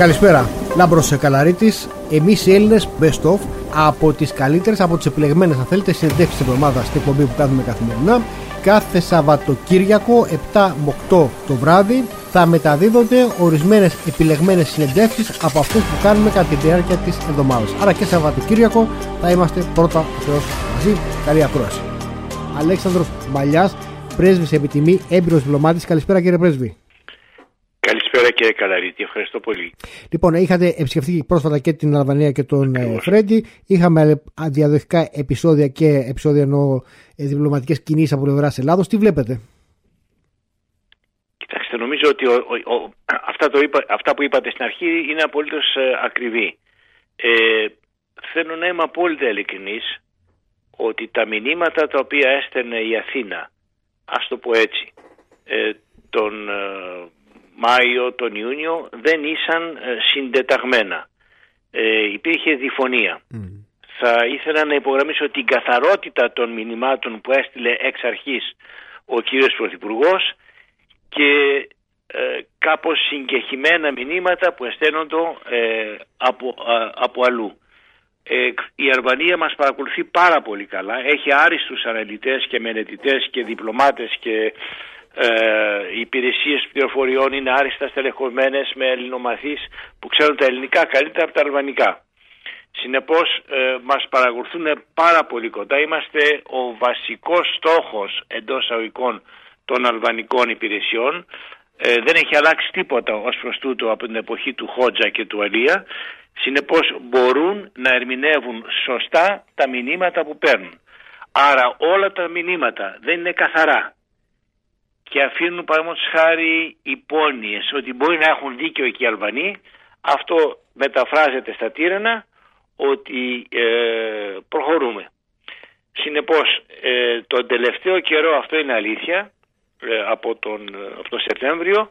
Καλησπέρα. Λάμπρος Καλαρίτης. Εμείς οι Έλληνες, best of, από τις καλύτερες, από τις επιλεγμένες, αν θέλετε, συνεντεύξεις της εβδομάδας στην εκπομπή που κάνουμε καθημερινά. Κάθε Σαββατοκύριακο 7 με 8 το βράδυ θα μεταδίδονται ορισμένες επιλεγμένες συνεντεύξεις από αυτέ που κάνουμε κατά τη διάρκεια της εβδομάδας. Άρα και Σαββατοκύριακο θα είμαστε πρώτα ο Θεός μαζί. Καλή ακρόαση. Αλέξανδρος Μπαλιά, πρέσβης επιτιμή, έμπειρος διπλωμάτης. Καλησπέρα κύριε πρέσβη. Καλησπέρα κύριε Καλαρίτη, ευχαριστώ πολύ. Λοιπόν, είχατε επισκεφτεί πρόσφατα και την Αλβανία και τον ε, Φρέντι. Είχαμε διαδοχικά επεισόδια και επεισόδια εννοώ ε, διπλωματικές κινήσεις από πλευράς Ελλάδος. Τι βλέπετε; Κοιτάξτε, νομίζω ότι ο, ο, αυτά, το είπα, αυτά που είπατε στην αρχή είναι απολύτως ε, ακριβή. Ε, θέλω να είμαι απόλυτα ειλικρινής ότι τα μηνύματα τα οποία έστελνε η Αθήνα, ας το πω έτσι, ε, τον Μάιο, τον Ιούνιο δεν ήσαν ε, συντεταγμένα. Ε, υπήρχε διφωνία. Θα ήθελα να υπογραμμίσω την καθαρότητα των μηνυμάτων που έστειλε εξ αρχής ο κύριος Πρωθυπουργός και ε, κάπως συγκεχημένα μηνύματα που εσταίνονται ε, από, από αλλού. Ε, η Αρβανία μας παρακολουθεί πάρα πολύ καλά. Έχει άριστους αναλυτές και μελετητές και διπλωμάτες και ε, οι υπηρεσίες πληροφοριών είναι άριστα στελεχωμένες με ελληνομαθείς που ξέρουν τα ελληνικά καλύτερα από τα αλβανικά. Συνεπώς ε, μας παρακολουθούν πάρα πολύ κοντά. Είμαστε ο βασικός στόχος εντός αγωγικών των αλβανικών υπηρεσιών. Ε, δεν έχει αλλάξει τίποτα ως προς τούτο από την εποχή του Χότζα και του Αλία. Συνεπώς μπορούν να ερμηνεύουν σωστά τα μηνύματα που παίρνουν. Άρα όλα τα μηνύματα δεν είναι καθαρά και αφήνουν παραδείγματος χάρη υπόνοιες ότι μπορεί να έχουν δίκιο εκεί οι Αλβανοί αυτό μεταφράζεται στα τύρανα ότι ε, προχωρούμε. Συνεπώς ε, τον τελευταίο καιρό αυτό είναι αλήθεια ε, από, τον, από τον Σεπτέμβριο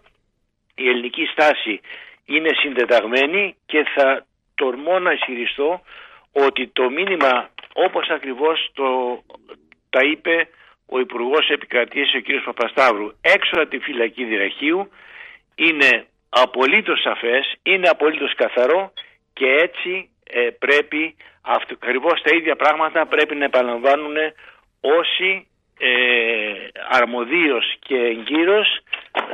η ελληνική στάση είναι συντεταγμένη και θα τορμώ να ισχυριστώ ότι το μήνυμα όπως ακριβώς το, τα είπε ο Υπουργός Επικρατείας, ο κ. Παπασταύρου, έξω από τη φυλακή Δυραχείου είναι απολύτως σαφές, είναι απολύτως καθαρό και έτσι ε, πρέπει ακριβώς τα ίδια πράγματα πρέπει να επαναλαμβάνουν όσοι ε, αρμοδίως και εγκύρως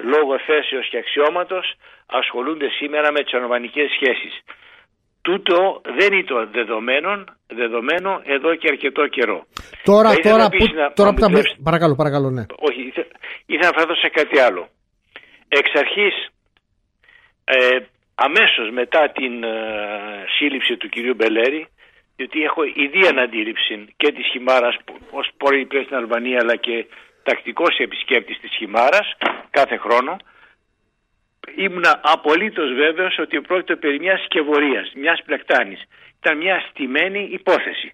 λόγω θέσεως και αξιώματος ασχολούνται σήμερα με τις ονομανικές σχέσεις. Τούτο δεν είναι το δεδομένο, δεδομένο εδώ και αρκετό καιρό. Τώρα, τώρα, που, τώρα που τα... Παρακαλώ, παρακαλώ, ναι. Όχι, ήθελα να φέρω σε κάτι άλλο. Εξ αρχής, ε, αμέσως μετά την ε, σύλληψη του κυρίου Μπελέρη, διότι έχω ιδία αντίληψη και της Χιμάρας ως πρώην στην Αλβανία αλλά και τακτικός επισκέπτης της Χιμάρας κάθε χρόνο, ήμουνα απολύτως βέβαιος ότι πρόκειται περί μιας σκευωρίας, μιας πλεκτάνης. Ήταν μια στημένη υπόθεση.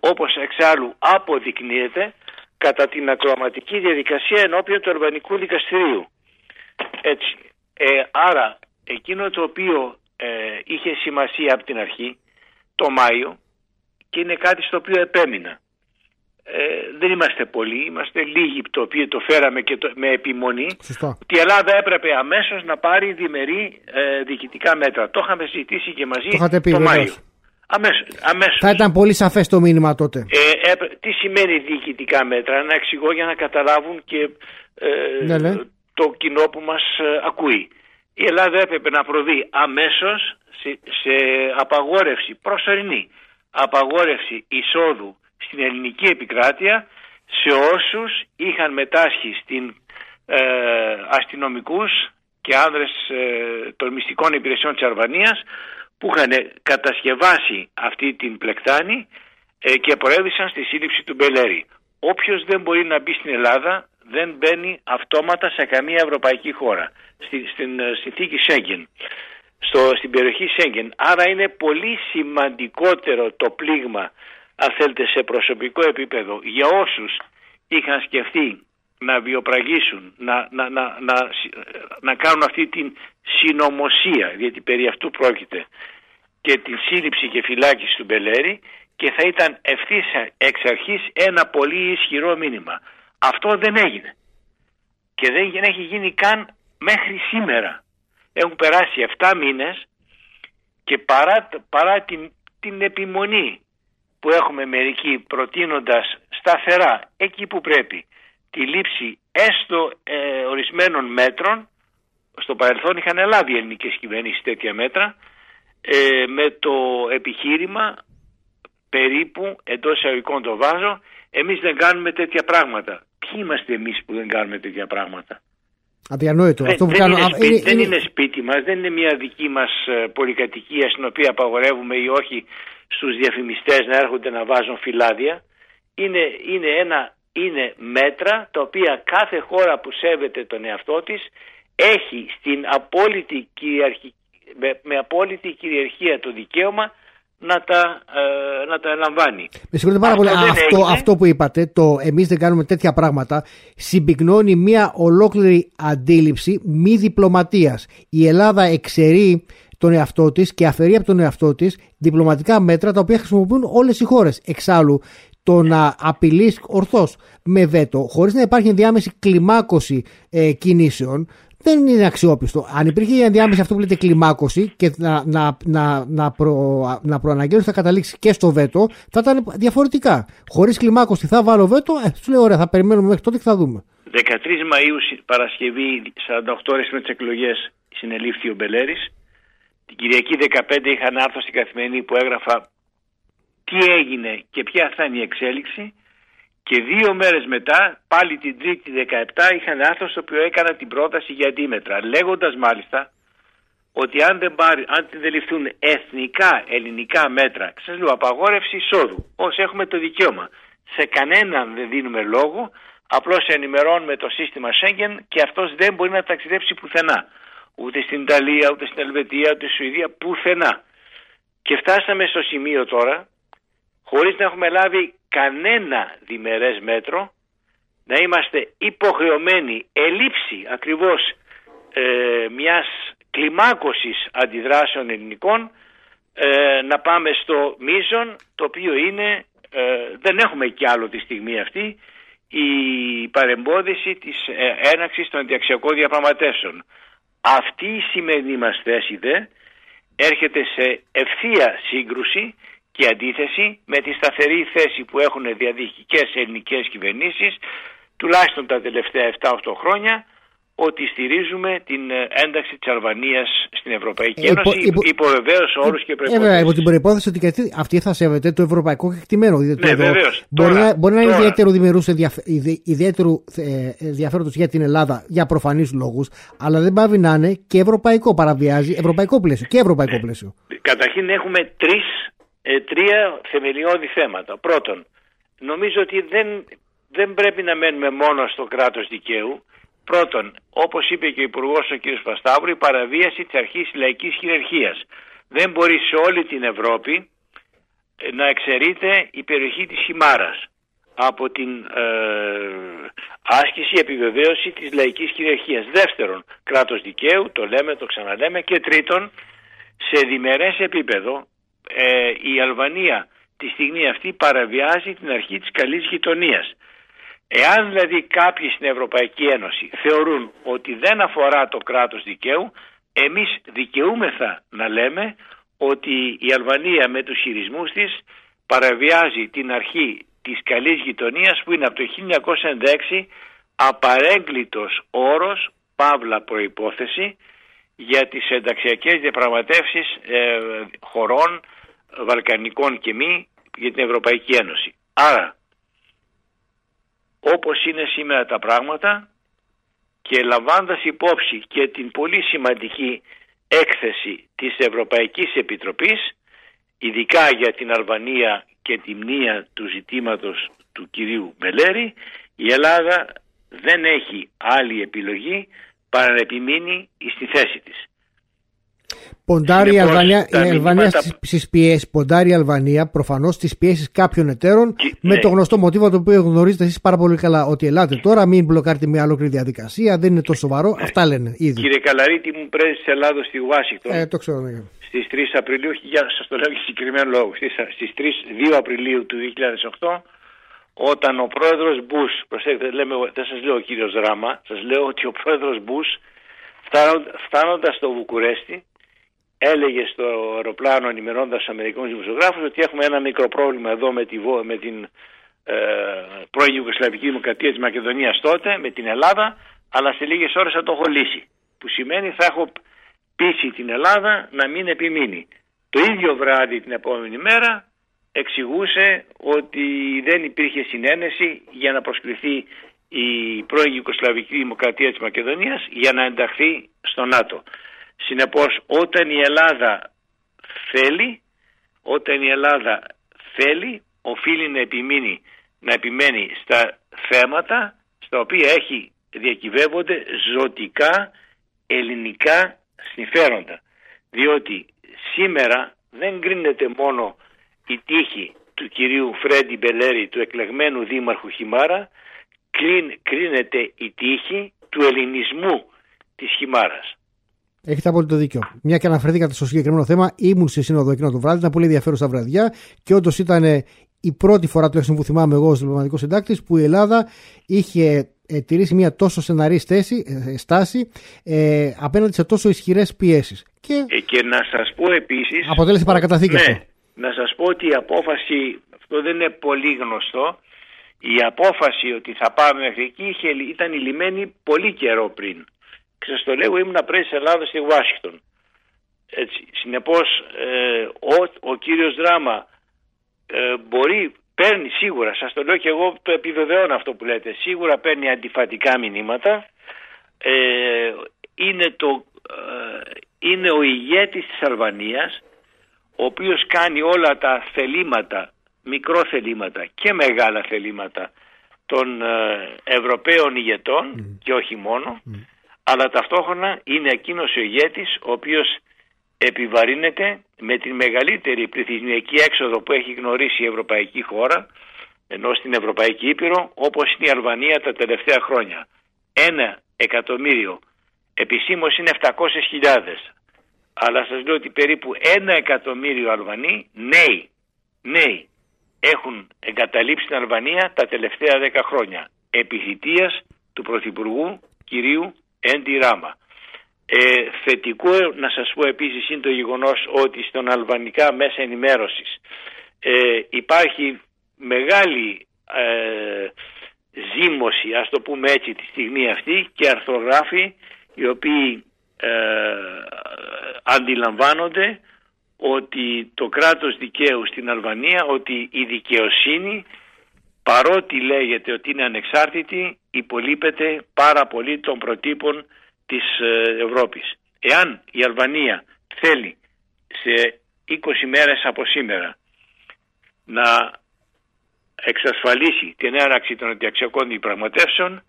Όπως εξάλλου αποδεικνύεται κατά την ακροαματική διαδικασία ενώπιον του Αλβανικού Δικαστηρίου. Έτσι. Ε, άρα εκείνο το οποίο ε, είχε σημασία από την αρχή το Μάιο και είναι κάτι στο οποίο επέμεινα ε, δεν είμαστε πολλοί, είμαστε λίγοι το οποίο το φέραμε και το, με επιμονή Σωστό. ότι η Ελλάδα έπρεπε αμέσως να πάρει διμερεί ε, διοικητικά μέτρα. Το είχαμε συζητήσει και μαζί το, πει, το Μάιο. Αμέσως, αμέσως. Θα ήταν πολύ σαφές το μήνυμα τότε. Ε, τι σημαίνει διοικητικά μέτρα, να εξηγώ για να καταλάβουν και ε, ναι, ναι. το κοινό που μας ε, ακούει. Η Ελλάδα έπρεπε να προβεί αμέσως σε, σε απαγόρευση προσωρινή, απαγόρευση εισόδου στην ελληνική επικράτεια σε όσους είχαν μετάσχει στην ε, αστυνομικούς και άνδρες ε, των μυστικών υπηρεσιών της Αρβανίας που είχαν κατασκευάσει αυτή την πλεκτάνη ε, και προέβησαν στη σύλληψη του Μπελέρη. Όποιος δεν μπορεί να μπει στην Ελλάδα δεν μπαίνει αυτόματα σε καμία ευρωπαϊκή χώρα, στη, στην ε, συνθήκη Σέγγεν, στο, στην περιοχή Σέγγεν. Άρα είναι πολύ σημαντικότερο το πλήγμα αν θέλετε σε προσωπικό επίπεδο για όσους είχαν σκεφτεί να βιοπραγήσουν, να, να, να, να, να κάνουν αυτή την συνωμοσία, γιατί περί αυτού πρόκειται, και την σύλληψη και φυλάκιση του Μπελέρη και θα ήταν ευθύς εξ αρχής ένα πολύ ισχυρό μήνυμα. Αυτό δεν έγινε. Και δεν έχει γίνει καν μέχρι σήμερα. Έχουν περάσει 7 μήνες και παρά, παρά την, την επιμονή που έχουμε μερικοί προτείνοντας σταθερά εκεί που πρέπει τη λήψη έστω ε, ορισμένων μέτρων στο παρελθόν είχαν λάβει οι ελληνικές κυβερνήσεις τέτοια μέτρα ε, με το επιχείρημα περίπου εντός εισαγωγικών το βάζω εμείς δεν κάνουμε τέτοια πράγματα. Ποιοι είμαστε εμείς που δεν κάνουμε τέτοια πράγματα; Αδιανόητο. Δεν, Αυτό που δεν, κάνω, είναι, α, σπίτι, είναι- δεν είναι- είναι σπίτι μας, δεν είναι μια δική μας ε, πολυκατοικία στην οποία απαγορεύουμε ή όχι στους διαφημιστές να έρχονται να βάζουν φυλάδια. Είναι, είναι, ένα, είναι μέτρα τα οποία κάθε χώρα που σέβεται τον εαυτό της έχει στην απόλυτη κυριαρχη, με, με απόλυτη κυριαρχία το δικαίωμα να τα, ε, να τα ελαμβάνει. Με συγχωρείτε πάρα πολύ. Αυτό δεν Αυτό, έγινε. αυτό που είπατε, το εμείς δεν κάνουμε τέτοια πράγματα, συμπυκνώνει μια ολόκληρη αντίληψη μη διπλωματίας. Η Ελλάδα εξαιρεί τον εαυτό της και αφαιρεί από τον εαυτό της διπλωματικά μέτρα τα οποία χρησιμοποιούν όλες οι χώρες. Εξάλλου, το να απειλείς ορθώς με βέτο, χωρίς να υπάρχει ενδιάμεση κλιμάκωση ε, κινήσεων, δεν είναι αξιόπιστο. Αν υπήρχε η ενδιάμεση αυτό που λέτε κλιμάκωση και να, να, να, να, προ, να προαναγγέλνω ότι θα καταλήξει και στο βέτο, θα ήταν διαφορετικά. Χωρίς κλιμάκωση θα βάλω βέτο, ε, σου λέω ωραία, θα περιμένουμε μέχρι τότε και θα δούμε. 13 Μαΐου συ- Παρασκευή 48 ώρες με τις εκλογές συνελήφθη ο Μπελέρης. Την Κυριακή 15 είχα ένα άρθρο στην Καθημερινή που έγραφα τι έγινε και ποια θα είναι η εξέλιξη και δύο μέρες μετά πάλι την Τρίτη 17 είχα ένα άρθρο στο οποίο έκανα την πρόταση για αντίμετρα λέγοντας μάλιστα ότι αν δεν, πάρει, αν δεν ληφθούν εθνικά ελληνικά μέτρα, σας λέω απαγόρευση εισόδου, όσοι έχουμε το δικαίωμα. Σε κανέναν δεν δίνουμε λόγο, απλώς ενημερώνουμε το σύστημα Σέγγεν και αυτός δεν μπορεί να ταξιδέψει πουθενά. Ούτε στην Ιταλία, ούτε στην Ελβετία, ούτε στη Σουηδία, πουθενά. Και φτάσαμε στο σημείο τώρα, χωρίς να έχουμε λάβει κανένα διμερές μέτρο, να είμαστε υποχρεωμένοι ελήψη ακριβώς ε, μιας κλιμάκωσης αντιδράσεων ελληνικών ε, να πάμε στο μείζον το οποίο είναι ε, δεν έχουμε κι άλλο τη στιγμή αυτή η παρεμπόδιση της ε, έναξης των ενταξιακών διαπραγματεύσεων. Αυτή η σημερινή μας θέση δε έρχεται σε ευθεία σύγκρουση και αντίθεση με τη σταθερή θέση που έχουν διαδικικές ελληνικές κυβερνήσεις τουλάχιστον τα τελευταία 7-8 χρόνια ότι στηρίζουμε την ε, ένταξη της Αλβανίας στην Ευρωπαϊκή Ε, υπο- Ένωση υπό, υπο- υπό βεβαίως όρους και Ε, βέβαια, προϋποθέσεις. υπό την προπόθεση ότι και αυτή- αυτή θα σέβεται το ευρωπαϊκό κεκτημένο. Δηλαδή, Ναι, το- βεβαίως. Μπορεί, Τώρα, να, μπορεί να είναι τώρα. ιδιαίτερο δημιουργούς ιδιαίτερου ε, ενδιαφέροντος για την Ελλάδα για προφανείς λόγους, αλλά δεν πάβει να είναι και ευρωπαϊκό. Παραβιάζει ευρωπαϊκό πλαίσιο και ευρωπαϊκό Ναι. πλαίσιο. Καταρχήν έχουμε τρεις, ε, τρία θεμελιώδη θέματα. Πρώτον, νομίζω ότι δεν, δεν πρέπει να μένουμε μόνο στο κράτος δικαίου. Πρώτον, όπως είπε και ο Υπουργός ο κ. Πασταύρου, η παραβίαση της αρχής λαϊκής κυριαρχίας. Δεν μπορεί σε όλη την Ευρώπη ε, να εξαιρείται η περιοχή της Χιμάρας από την ε, άσκηση επιβεβαίωση της λαϊκής κυριαρχίας. Δεύτερον, κράτος δικαίου, το λέμε, το ξαναλέμε. Και τρίτον, σε διμερές επίπεδο ε, η Αλβανία τη στιγμή αυτή παραβιάζει την αρχή της καλής γειτονίας. Εάν δηλαδή κάποιοι στην Ευρωπαϊκή Ένωση θεωρούν ότι δεν αφορά το κράτος δικαίου, εμείς δικαιούμεθα να λέμε ότι η Αλβανία με τους χειρισμούς της παραβιάζει την αρχή της καλής γειτονίας που είναι από το 1996 απαρέγκλητος όρος, παύλα προϋπόθεση για τις ενταξιακές διαπραγματεύσεις ε, χωρών Βαλκανικών και μη για την Ευρωπαϊκή Ένωση. Άρα, όπως είναι σήμερα τα πράγματα και λαμβάνοντας υπόψη και την πολύ σημαντική έκθεση της Ευρωπαϊκής Επιτροπής, ειδικά για την Αλβανία και τη μνήα του ζητήματος του κυρίου Μπελέρη, η Ελλάδα δεν έχει άλλη επιλογή παρά να επιμείνει στη θέση της. Ποντάρει η Συνεπώς, Αλβανία, τα η Αλβανία μηνύματα- στις, στις πιέσεις, ποντάρει η Αλβανία προφανώς στις πιέσεις κάποιων εταίρων Και- με ναι. το γνωστό μοτίβο το οποίο γνωρίζετε εσείς πάρα πολύ καλά ότι ελάτε τώρα μην μπλοκάρετε μια ολόκληρη διαδικασία δεν είναι τόσο σοβαρό, αυτά λένε ήδη. Κύριε Καλαρίτη, μου πρέσβης της Ελλάδος στη Ουάσιγκτον Ε, το ξέρω. ναι. στις 3 Απριλίου, για σας το λέω για συγκεκριμένο λόγο, στις, στις 3, 2 Απριλίου του 2008, όταν ο πρόεδρος Μπούς, προσέξτε, λέμε, δεν σας λέω ο κύριος Ράμα, σας λέω ότι ο πρόεδρος Μπούς, φτάνον- φτάνοντας στο Βουκουρέστι, έλεγε στο αεροπλάνο ενημερώνοντας τους Αμερικανούς δημοσιογράφους ότι έχουμε ένα μικρό πρόβλημα εδώ με, τη, με την ε, πρώην Ιουγκοσλαβική Δημοκρατία της Μακεδονίας τότε, με την Ελλάδα, αλλά σε λίγες ώρες θα το έχω λύσει. Που σημαίνει θα έχω πείσει την Ελλάδα να μην επιμείνει. Το ίδιο βράδυ την επόμενη μέρα εξηγούσε ότι δεν υπήρχε συνένεση για να προσκληθεί η πρώην Ιουγκοσλαβική Δημοκρατία της Μακεδονίας για να ενταχθεί στο ΝΑΤΟ. Συνεπώς όταν η Ελλάδα θέλει, όταν η Ελλάδα θέλει, οφείλει να επιμείνει, να επιμένει στα θέματα στα οποία έχει διακυβεύονται ζωτικά ελληνικά συμφέροντα. Διότι σήμερα δεν κρίνεται μόνο η τύχη του κυρίου Φρέντι Μπελέρη, του εκλεγμένου δήμαρχου Χιμάρα, κρίνεται η τύχη του ελληνισμού της Χιμάρας. Έχετε απόλυτο δίκιο. Μια και αναφερθήκατε στο συγκεκριμένο θέμα, ήμουν σε σύνοδο εκείνο το βράδυ, ήταν πολύ ενδιαφέρουσα βραδιά και όντως ήταν η πρώτη φορά τουλάχιστον που θυμάμαι εγώ ως διπλωματικός συντάκτης που η Ελλάδα είχε ε, τηρήσει μια τόσο στεναρή στάση, ε, στάση ε, απέναντι σε τόσο ισχυρές πιέσεις. Και... Ε, και να σας πω επίση. Αποτέλεσε παρακαταθήκη ναι, αυτό. Να σας πω ότι η απόφαση, αυτό δεν είναι πολύ γνωστό, η απόφαση ότι θα πάμε μέχρι εκεί είχε, ήταν λιμένη πολύ καιρό πριν. Και σα το λέω, ήμουν πριν τη Ελλάδας στη Ουάσιγκτον. Έτσι. Συνεπώς ε, ο, ο κύριος Δράμα ε, μπορεί, παίρνει σίγουρα, σας το λέω και εγώ το επιβεβαιώνω αυτό που λέτε, σίγουρα παίρνει αντιφατικά μηνύματα, ε, είναι, το, ε, είναι ο ηγέτης της Αλβανίας, ο οποίος κάνει όλα τα θελήματα, μικρό θελήματα και μεγάλα θελήματα των ε, Ευρωπαίων ηγετών και όχι μόνο, αλλά ταυτόχρονα είναι εκείνος ο ηγέτης ο οποίος επιβαρύνεται με την μεγαλύτερη πληθυσμιακή έξοδο που έχει γνωρίσει η ευρωπαϊκή χώρα ενώ στην Ευρωπαϊκή Ήπειρο όπως είναι η Αλβανία τα τελευταία χρόνια. Ένα εκατομμύριο. Επισήμως είναι 700.000 αλλά σας λέω ότι περίπου ένα εκατομμύριο Αλβανοί νέοι, νέοι έχουν εγκαταλείψει την Αλβανία τα τελευταία 10 χρόνια. Επιθυτίας του Πρωθυπουργού κυρίου Έντι Ράμα. Ε, θετικό να σας πω επίσης είναι το γεγονός ότι στον αλβανικά μέσα ενημέρωσης ε, υπάρχει μεγάλη ε, ζήμωση ας το πούμε έτσι τη στιγμή αυτή και αρθρογράφοι οι οποίοι ε, αντιλαμβάνονται ότι το κράτος δικαίου στην Αλβανία ότι η δικαιοσύνη παρότι λέγεται ότι είναι ανεξάρτητη υπολείπεται πάρα πολύ των προτύπων της ε, Ευρώπης. Εάν η Αλβανία θέλει σε 20 μέρες από σήμερα να εξασφαλίσει την έραξη των ενταξιακών διπραγματεύσεων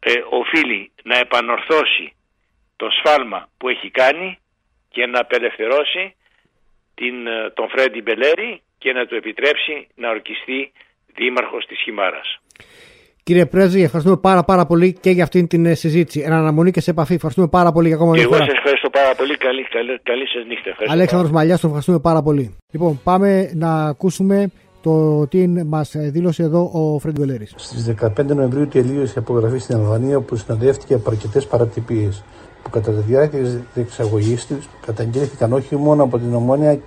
ε, οφείλει να επανορθώσει το σφάλμα που έχει κάνει και να απελευθερώσει την, ε, τον Φρέντι Μπελέρη και να του επιτρέψει να ορκιστεί δήμαρχος της Χιμάρας. Κύριε Πρέσβη, ευχαριστούμε πάρα, πάρα πολύ και για αυτήν την ε, συζήτηση. Εν αναμονή και σε επαφή. Ευχαριστούμε πάρα πολύ για ακόμα μια φορά. Εγώ σας ευχαριστώ πάρα πολύ. Καλή, καλή, καλή σας νύχτα. Αλέξανδρος Μαλιάς, τον ευχαριστούμε πάρα πολύ. Λοιπόν, πάμε να ακούσουμε το τι μας δήλωσε εδώ ο Φρέντ Βελέρης. Στις 15 Νοεμβρίου τελείωσε η απογραφή στην Αλβανία, όπου συνοδεύτηκε από αρκετές παρατυπίες που κατά τη διάρκεια της διεξαγωγής της καταγγέλθηκαν όχι μόνο από την Ομόνια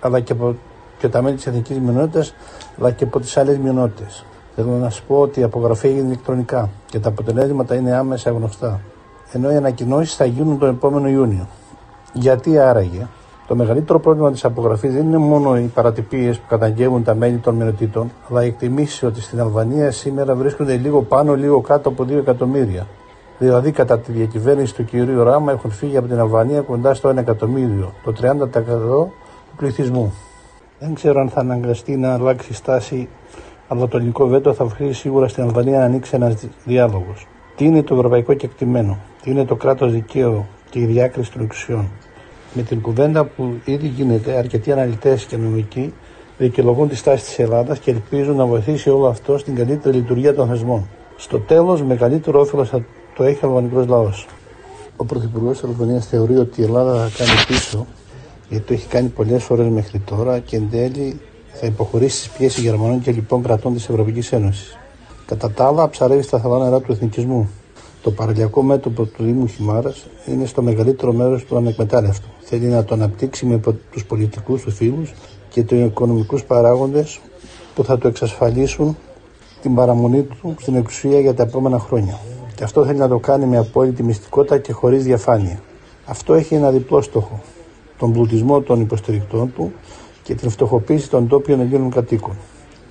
αλλά και από και τα μέλη της εθνικής μειονότητας αλλά και από τις άλλες μειονότητες. Θέλω να σας πω ότι η απογραφή έγινε ηλεκτρονικά και τα αποτελέσματα είναι άμεσα γνωστά. Ενώ οι ανακοινώσεις θα γίνουν τον επόμενο Ιούνιο. Γιατί άραγε, το μεγαλύτερο πρόβλημα της απογραφής δεν είναι μόνο οι παρατυπίες που καταγγέλνουν τα μέλη των μειονοτήτων, αλλά οι εκτιμήσεις ότι στην Αλβανία σήμερα βρίσκονται λίγο πάνω, λίγο κάτω από 2 εκατομμύρια. Δηλαδή, κατά τη διακυβέρνηση του κυρίου Ράμα έχουν φύγει από την Αλβανία κοντά στο 1 εκατομμύριο, το 30% του πληθυσμού. Δεν ξέρω αν θα αναγκαστεί να αλλάξει στάση αλλά το ελληνικό βέτο θα βοηθήσει σίγουρα στην Αλβανία να ανοίξει ένας διάλογος. Τι είναι το ευρωπαϊκό κεκτημένο, τι είναι το κράτος δικαίου και η διάκριση των εξουσιών; Με την κουβέντα που ήδη γίνεται, αρκετοί αναλυτές και νομικοί δικαιολογούν τη στάση της Ελλάδας και ελπίζουν να βοηθήσει όλο αυτό στην καλύτερη λειτουργία των θεσμών. Στο τέλος, μεγαλύτερο όφελος θα το έχει ο αλβανικός λαός. Ο Πρωθυπουργός της Αλβανίας θεωρεί ότι η Ελλάδα θα κάνει πίσω, γιατί το έχει κάνει πολλές φορές μέχρι τώρα και εν τέλει θα υποχωρήσει στις πιέσεις Γερμανών και λοιπόν κρατών της Ευρωπαϊκής Ένωσης. Κατά τα άλλα, ψαρεύει στα θαλά νερά του εθνικισμού. Το παραλιακό μέτωπο του Δήμου Χιμάρας είναι στο μεγαλύτερο μέρος του ανεκμετάλλευτο. Θέλει να το αναπτύξει με τους πολιτικούς τους φίλου και τους οικονομικούς παράγοντες που θα του εξασφαλίσουν την παραμονή του στην εξουσία για τα επόμενα χρόνια. Και αυτό θέλει να το κάνει με απόλυτη μυστικότητα και χωρίς διαφάνεια. Αυτό έχει ένα διπλό στόχο. Τον πλουτισμό των υποστηρικτών του και την φτωχοποίηση των τόπιων Ελλήνων κατοίκων.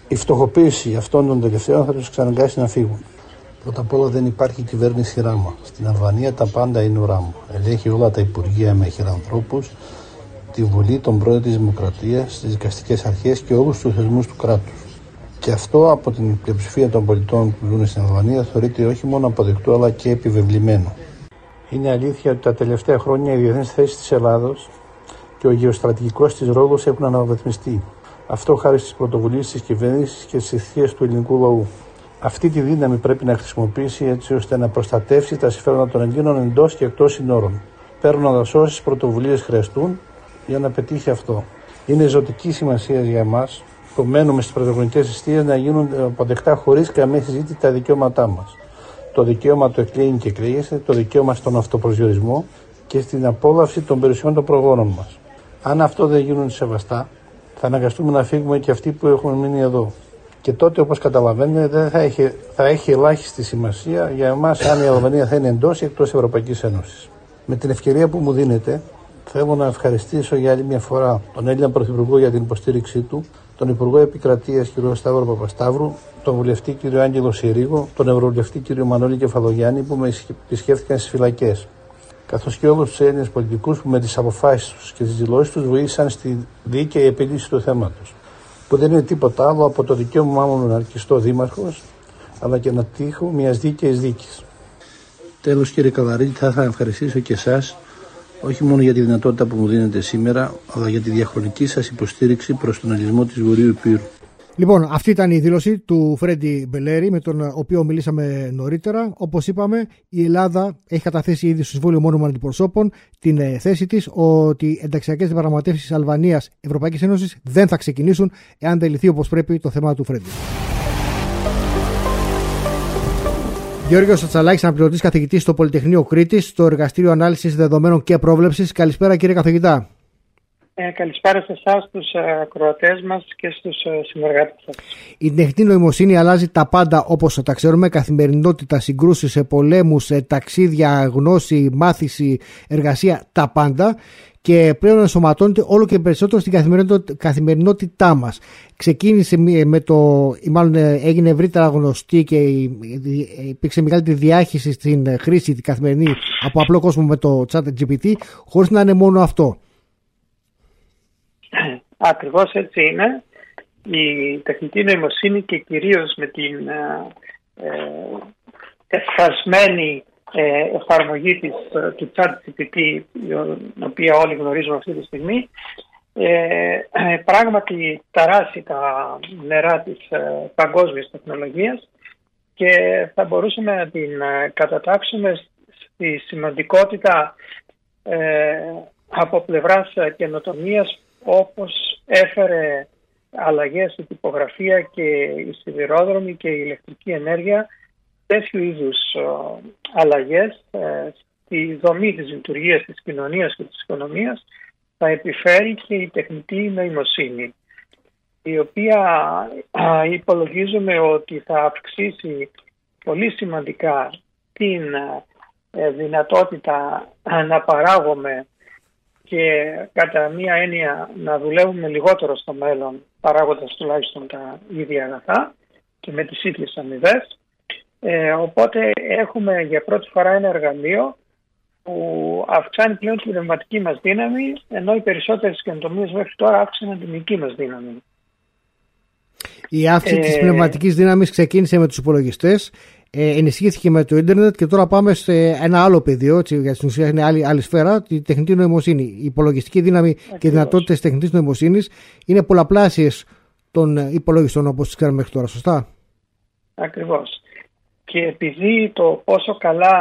Η φτωχοποίηση αυτών των τελευταίων θα τους εξαναγκάσει να φύγουν. Πρώτα απ' όλα δεν υπάρχει κυβέρνηση ράμα. Στην Αλβανία τα πάντα είναι ράμα. Ελέγχει όλα τα υπουργεία με χειρανθρώπου, τη Βουλή, τον πρόεδρο της Δημοκρατίας, τις δικαστικές αρχές και όλους τους θεσμούς του κράτους. Και αυτό από την πλειοψηφία των πολιτών που ζουν στην Αλβανία θεωρείται όχι μόνο αποδεκτό αλλά και επιβεβλημένο. Είναι αλήθεια ότι τα τελευταία χρόνια οι διεθνεί θέσει της Ελλάδος και ο γεωστρατηγικός της ρόλος έχουν αναβαθμιστεί. Αυτό χάρη στις πρωτοβουλίες της κυβέρνησης και στις ευθείε του ελληνικού λαού. Αυτή τη δύναμη πρέπει να χρησιμοποιήσει έτσι ώστε να προστατεύσει τα συμφέροντα των Ελλήνων εντός και εκτός συνόρων, παίρνοντας όσες πρωτοβουλίες χρειαστούν για να πετύχει αυτό. Είναι ζωτική σημασία για εμά που μένουμε στις πρωτοβουλίε αιστείες να γίνουν αποδεκτά χωρίς καμία συζήτηση τα δικαιώματά μας. Το δικαίωμα του εκλέγει και εκλέγεσαι, το δικαίωμα στον αυτοπροσδιορισμό και στην απόλαυση των περιουσιών των προγόνων μας. Αν αυτό δεν γίνουν σεβαστά, θα αναγκαστούμε να φύγουμε και αυτοί που έχουν μείνει εδώ. Και τότε, όπως καταλαβαίνετε, δεν θα έχει, θα έχει ελάχιστη σημασία για εμάς αν η Αλβανία θα είναι εντός ή εκτός Ευρωπαϊκής Ένωσης. Με την ευκαιρία που μου δίνετε, θέλω να ευχαριστήσω για άλλη μια φορά τον Έλληνα Πρωθυπουργό για την υποστήριξή του, τον Υπουργό Επικρατείας κ. Σταύρο Παπασταύρου, τον Βουλευτή κ. Άγγελο Συρίγο, τον Ευρωβουλευτή κ. Μανώλη Κεφαλογιάννη που με επισκέφθηκαν στις φυλακές καθώς και όλους τους Έλληνες πολιτικούς που με τις αποφάσεις τους και τις δηλώσεις τους βοήθησαν στη δίκαιη επίλυση του θέματος. Που δεν είναι τίποτα άλλο από το δικαίωμά μου να αρκιστώ δήμαρχος, αλλά και να τύχω μιας δίκαιης δίκης. Τέλος, κύριε Καβαρίτη, θα ήθελα να ευχαριστήσω και εσάς όχι μόνο για τη δυνατότητα που μου δίνετε σήμερα, αλλά για τη διαχρονική σας υποστήριξη προς τον αλληλισμό της Βορείου Υπήρου. Λοιπόν, αυτή ήταν η δήλωση του Φρέντι Μπελέρη, με τον οποίο μιλήσαμε νωρίτερα. Όπως είπαμε, η Ελλάδα έχει καταθέσει ήδη στο Συμβούλιο Μόνιμων Αντιπροσώπων την ε, θέση της ότι οι ενταξιακές διαπραγματεύσεις Αλβανίας Ευρωπαϊκής Ένωσης δεν θα ξεκινήσουν εάν δεν λυθεί όπως πρέπει το θέμα του Φρέντι. Γιώργος Σατσαλάκης, αναπληρωτής καθηγητής στο Πολυτεχνείο Κρήτης, στο Εργαστήριο Ανάλυσης Δεδομένων και Πρόβλεψης. Καλησπέρα, κύριε καθηγητά. Ε, καλησπέρα σε εσάς, τους ε, ακροατές μας και στους ε, συνεργάτες σας. Η τεχνητή νοημοσύνη αλλάζει τα πάντα όπως τα ξέρουμε. Καθημερινότητα, συγκρούσεις, πολέμους, ταξίδια, γνώση, μάθηση, εργασία, τα πάντα. Και πλέον ενσωματώνεται όλο και περισσότερο στην καθημερινότητά μας. Ξεκίνησε με το, ή μάλλον έγινε ευρύτερα γνωστή και υπήρξε μεγαλύτερη διάχυση στην χρήση την καθημερινή από απλό κόσμο με το chat GPT, χωρίς να είναι μόνο αυτό. Ακριβώς έτσι είναι. Η τεχνητή νοημοσύνη και κυρίως με την ε, εφασμένη ε, εφαρμογή της, ε, του ChatGPT, την οποία όλοι γνωρίζουμε αυτή τη στιγμή, ε, πράγματι ταράσει τα νερά της ε, παγκόσμιας τεχνολογίας και θα μπορούσαμε να την κατατάξουμε στη σημαντικότητα από πλευράς καινοτομίας όπως έφερε αλλαγές στην τυπογραφία και η σιδηρόδρομη και η ηλεκτρική ενέργεια τέτοιου είδους ε, αλλαγές ε, στη δομή της λειτουργίας της κοινωνίας και της οικονομίας θα επιφέρει και η τεχνητή νοημοσύνη η οποία υπολογίζουμε ότι θα αυξήσει πολύ σημαντικά την ε, δυνατότητα να παράγουμε και κατά μία έννοια να δουλεύουμε λιγότερο στο μέλλον παράγοντας τουλάχιστον τα ίδια αγαθά και με τις ίδιες αμοιβές. Ε, οπότε έχουμε για πρώτη φορά ένα εργαλείο που αυξάνει πλέον την πνευματική μας δύναμη ενώ οι περισσότερες καινοτομίες μέχρι τώρα αύξησαν την δική μας δύναμη. Η αύξηση ε, της πνευματικής δύναμης ξεκίνησε με τους υπολογιστές ε, ενισχύθηκε με το ίντερνετ και τώρα πάμε σε ένα άλλο πεδίο, έτσι, για την ουσία είναι άλλη, άλλη σφαίρα, τη τεχνητή νοημοσύνη. Η υπολογιστική δύναμη Ακριβώς. και οι δυνατότητες τεχνητής νοημοσύνης είναι πολλαπλάσιες των υπολογιστών όπως τις ξέρουμε μέχρι τώρα, σωστά; Ακριβώς. Και επειδή το πόσο καλά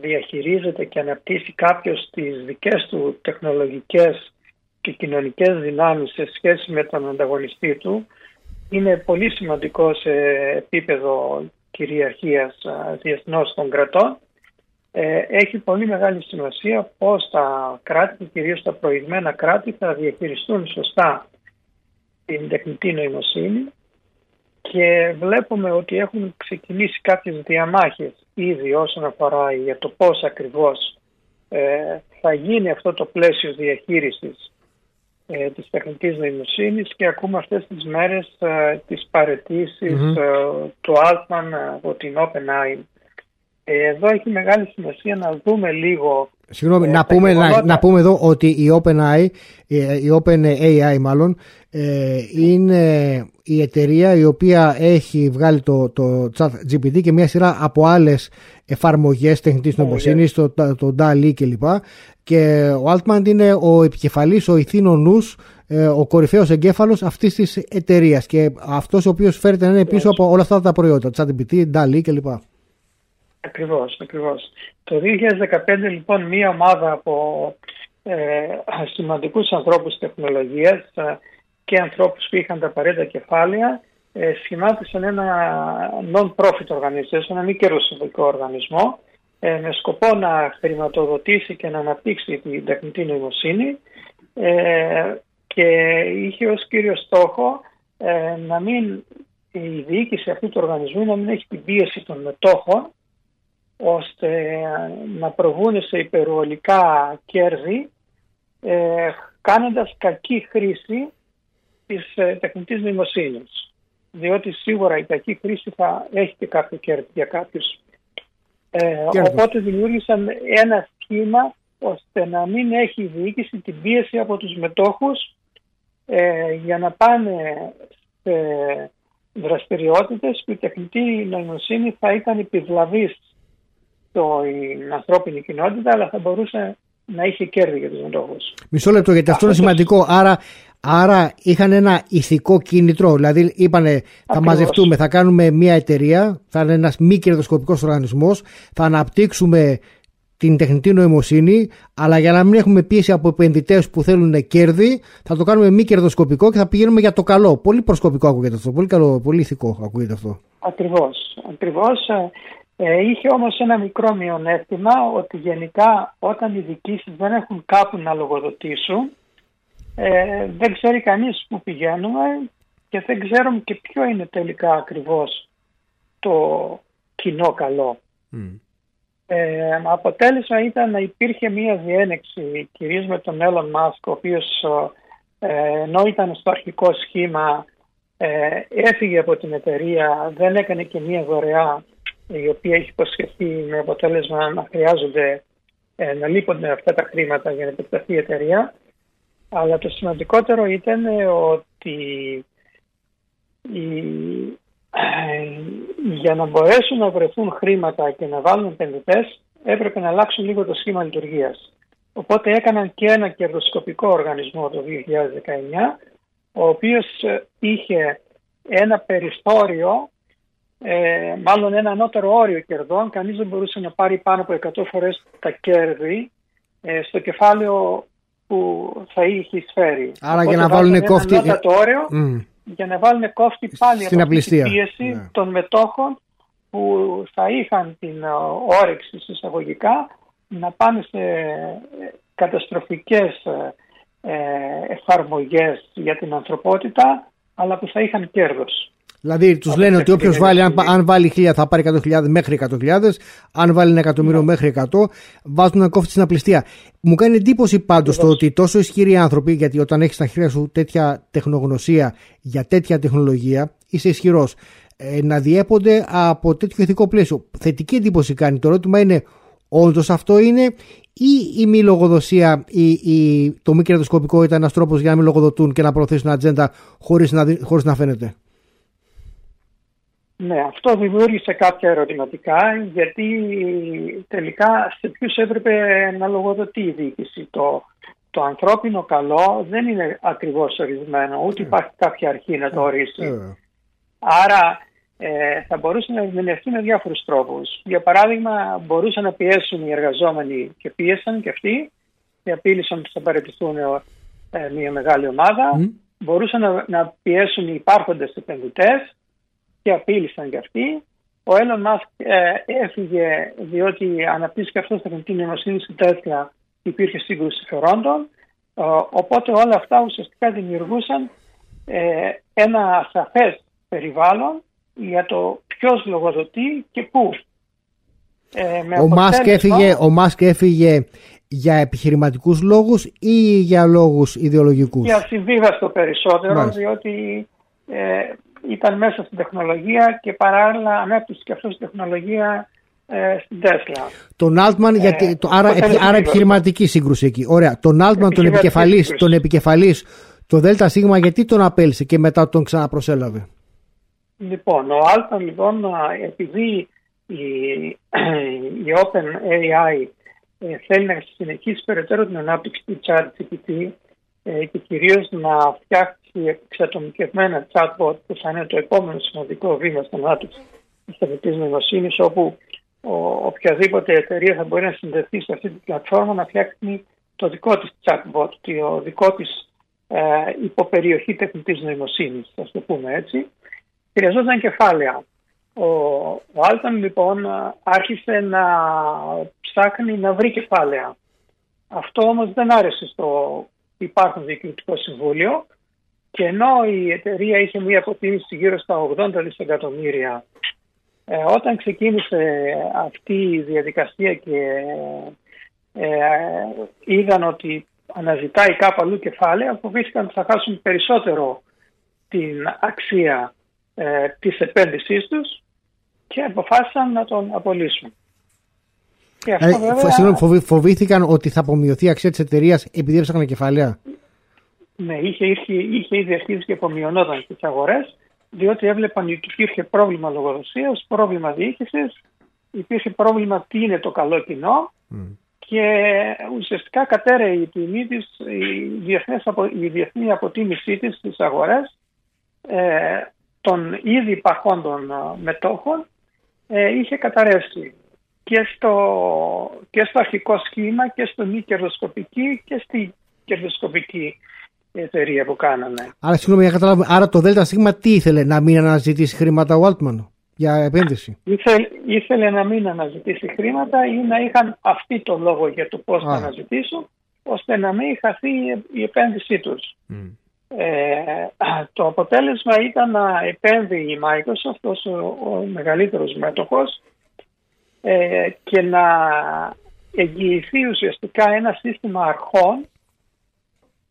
διαχειρίζεται και αναπτύσσει κάποιος τις δικές του τεχνολογικές και κοινωνικές δυνάμεις σε σχέση με τον ανταγωνιστή του, είναι πολύ σημαντικό σε επίπεδο κυριαρχίας διεθνώς των κρατών. Ε, έχει πολύ μεγάλη σημασία πώς τα κράτη, κυρίως τα προηγμένα κράτη, θα διαχειριστούν σωστά την τεχνητή νοημοσύνη. Και βλέπουμε ότι έχουν ξεκινήσει κάποιες διαμάχες ήδη όσον αφορά για το πώς ακριβώς ε, θα γίνει αυτό το πλαίσιο διαχείρισης ε, της τεχνητής νοημοσύνης και ακούμε αυτές τις μέρες ε, τις παρετησεις του Altman από την OpenAI εδώ έχει μεγάλη σημασία να δούμε λίγο. Συγγνώμη, ε, να, πούμε, να, να, πούμε εδώ ότι η OpenAI, η OpenAI μάλλον, ε, είναι η εταιρεία η οποία έχει βγάλει το, το chat GPT και μια σειρά από άλλες εφαρμογές τεχνητής νοημοσύνης, το, το DALI κλπ. Και ο Altman είναι ο επικεφαλής, ο ηθήνο νους, ε, ο κορυφαίος εγκέφαλος αυτής της εταιρείας και αυτός ο οποίος φέρεται να είναι πίσω από όλα αυτά τα προϊόντα, chat GPT, DALI κλπ. Ακριβώς, ακριβώς. Το 2015 λοιπόν μία ομάδα από ε, σημαντικούς ανθρώπους τεχνολογίας ε, και ανθρώπους που είχαν τα απαραίτητα κεφάλαια ε, σχημάτισαν ένα non-profit organization, ένα μη κερδοσκοπικό οργανισμό ε, με σκοπό να χρηματοδοτήσει και να αναπτύξει την τεχνητή νοημοσύνη ε, και είχε ως κύριο στόχο ε, να μην η διοίκηση αυτού του οργανισμού να μην έχει την πίεση των μετόχων ώστε να προβούν σε υπερβολικά κέρδη ε, κάνοντας κακή χρήση της ε, τεχνητής νοημοσύνης. Διότι σίγουρα η κακή χρήση θα έχει και κάποιο κέρδη για κάποιους. Ε, οπότε δημιούργησαν ένα σχήμα ώστε να μην έχει η διοίκηση την πίεση από τους μετόχους ε, για να πάνε σε δραστηριότητες που η τεχνητή νοημοσύνη θα ήταν επιβλαβής στην ανθρώπινη κοινότητα, αλλά θα μπορούσε να είχε κέρδη για τους μετόχους. Μισό λεπτό, γιατί αυτό, είναι σημαντικό. Άρα, άρα είχαν ένα ηθικό κίνητρο. Δηλαδή, είπανε θα μαζευτούμε, θα κάνουμε μια εταιρεία, θα είναι ένας μη κερδοσκοπικός οργανισμός, θα αναπτύξουμε την τεχνητή νοημοσύνη, αλλά για να μην έχουμε πίεση από επενδυτές που θέλουν κέρδη, θα το κάνουμε μη κερδοσκοπικό και θα πηγαίνουμε για το καλό. Πολύ προσκοπικό ακούγεται αυτό. Πολύ, καλό, πολύ ηθικό ακούγεται αυτό. Ακριβώς. Ακριβώς. Ε, είχε όμως ένα μικρό μειονέκτημα ότι γενικά όταν οι διοικήσεις δεν έχουν κάπου να λογοδοτήσουν ε, δεν ξέρει κανείς που πηγαίνουμε και δεν ξέρουμε και ποιο είναι τελικά ακριβώς το κοινό καλό. Ε, αποτέλεσμα ήταν να υπήρχε μία διένεξη κυρίως με τον Έλλον Μάσκ ο οποίος ε, ενώ ήταν στο αρχικό σχήμα ε, έφυγε από την εταιρεία, δεν έκανε και μία δωρεά η οποία έχει υποσχεθεί με αποτέλεσμα να χρειάζονται ε, να λείπονται αυτά τα χρήματα για να επεκταθεί η εταιρεία. Αλλά το σημαντικότερο ήταν ότι η, ε, για να μπορέσουν να βρεθούν χρήματα και να βάλουν επενδυτές, έπρεπε να αλλάξουν λίγο το σχήμα λειτουργίας. Οπότε έκαναν και ένα κερδοσκοπικό οργανισμό το 2019, ο οποίος ε, είχε ένα περιθώριο ε, μάλλον ένα ανώτερο όριο κερδών. Κανείς δεν μπορούσε να πάρει πάνω από 100 φορές τα κέρδη ε, στο κεφάλαιο που θα είχε εισφέρει. Άρα για να βάλουν κόφτη... Ένα όριο για να βάλουν κόφτη πάλι Στην από την πίεση ναι. των μετόχων που θα είχαν την ε, όρεξη εισαγωγικά να πάνε σε καταστροφικές ε, εφαρμογές για την ανθρωπότητα αλλά που θα είχαν κέρδος. Δηλαδή τους λένε ότι όποιος βάλει, αν, αν βάλει 1000 θα πάρει 100.000 μέχρι 100.000, αν βάλει ένα εκατομμύριο ναι. μέχρι 100, βάζουν να κόφτει στην απληστία. Μου κάνει εντύπωση πάντως το ότι τόσο ισχυροί άνθρωποι, γιατί όταν έχεις στα χέρια σου τέτοια τεχνογνωσία για τέτοια τεχνολογία, είσαι ισχυρός. Ε, να διέπονται από τέτοιο ηθικό πλαίσιο. Θετική εντύπωση κάνει. Το ερώτημα είναι, όντως αυτό είναι, ή η μη λογοδοσία, η, η, το μη κερδοσκοπικό ήταν ένας τρόπος για να μην λογοδοτούν και να προωθήσουν ατζέντα χωρίς να, χωρίς να φαίνεται; Ναι, αυτό δημιούργησε κάποια ερωτηματικά γιατί τελικά σε ποιους έπρεπε να λογοδοτεί η διοίκηση. Το, το ανθρώπινο καλό δεν είναι ακριβώς ορισμένο, ούτε υπάρχει κάποια αρχή να το ορίσει. Άρα ε, θα μπορούσε να ερμηνευτεί με διάφορους τρόπους. Για παράδειγμα, μπορούσαν να πιέσουν οι εργαζόμενοι και πίεσαν και αυτοί και απείλησαν ότι θα παραιτηθούν ε, μια μεγάλη ομάδα. Μπορούσαν να, να πιέσουν οι υπάρχοντες επενδυτές και απείλησαν κι αυτοί Ο Έλλον Μάσκ έφυγε διότι αναπτύσσηκε αυτός τεχνητή νοημοσύνη στην Τέσλα υπήρχε σύγκρουση συμφερόντων. Οπότε όλα αυτά ουσιαστικά δημιουργούσαν ένα ασαφές περιβάλλον για το ποιος λογοδοτεί και πού. ο, Μάσκ έφυγε, ο Μάσκ έφυγε για επιχειρηματικούς λόγους ή για λόγους ιδεολογικούς; Για συμβίβαστο περισσότερο, διότι ε, ήταν μέσα στην τεχνολογία και παράλληλα ανέπτυξε και αυτό στην τεχνολογία ε, στην Τέσλα. Τον Altman, γιατί, ε, το, άρα, άρα επιχειρηματική σύγκρουση εκεί. Ωραία. Τον Altman, τον επικεφαλής, τον επικεφαλής, το ΔΣ, γιατί τον απέλησε και μετά τον ξαναπροσέλαβε; Λοιπόν, ο Altman λοιπόν, επειδή η, η OpenAI ε, θέλει να συνεχίσει περαιτέρω την ανάπτυξη του chat GPT ε, και κυρίως να φτιάξει εξατομικευμένα chatbot που θα είναι το επόμενο σημαντικό βήμα στην ανάπτυξη της τεχνητής νοημοσύνης όπου ο, οποιαδήποτε εταιρεία θα μπορεί να συνδεθεί σε αυτή την πλατφόρμα να φτιάξει το δικό της chatbot, το δικό της ε, υποπεριοχή τεχνητής νοημοσύνης, θα το πούμε έτσι. Χρειαζόταν κεφάλαια. Ο, ο Άλταν λοιπόν άρχισε να ψάχνει να βρει κεφάλαια. Αυτό όμως δεν άρεσε στο υπάρχον διοικητικό συμβούλιο και ενώ η εταιρεία είχε μία αποτίμηση γύρω στα 80 δισεκατομμύρια ε, όταν ξεκίνησε αυτή η διαδικασία και ε, είδαν ότι αναζητάει κάπου αλλού κεφάλαια φοβήθηκαν ότι θα χάσουν περισσότερο την αξία ε, της επένδυσής τους και αποφάσισαν να τον απολύσουν. Και αυτό, ε, βέβαια... φοβήθηκαν ότι θα απομειωθεί η αξία της εταιρείας επειδή έψαχναν κεφάλαια; Ναι, είχε, είχε, είχε ήδη αρχίσει και απομειωνόταν στις αγορές διότι έβλεπαν ότι υπήρχε πρόβλημα λογοδοσίας, πρόβλημα διοίκησης, υπήρχε πρόβλημα τι είναι το καλό κοινό και ουσιαστικά κατέρεε η τιμή της, η, η διεθνή αποτίμησή της στις αγορές ε, των ήδη υπαρχόντων ε, μετόχων ε, είχε καταρρεύσει και στο, και στο αρχικό σχήμα και στο μη κερδοσκοπική και στη κερδοσκοπική εταιρεία που κάνανε. Άρα, συγγνώμη, για καταλάβουμε. Άρα το ΔΣ τι ήθελε, να μην αναζητήσει χρήματα ο Altman για επένδυση; Ήθελε, ήθελε να μην αναζητήσει χρήματα ή να είχαν αυτή το λόγο για το πώς θα αναζητήσουν, ώστε να μην χαθεί η επένδυσή τους. Ε, το αποτέλεσμα ήταν να επένδυει η Microsoft ως ο, ο μεγαλύτερος μέτοχος ε, και να εγγυηθεί ουσιαστικά ένα σύστημα αρχών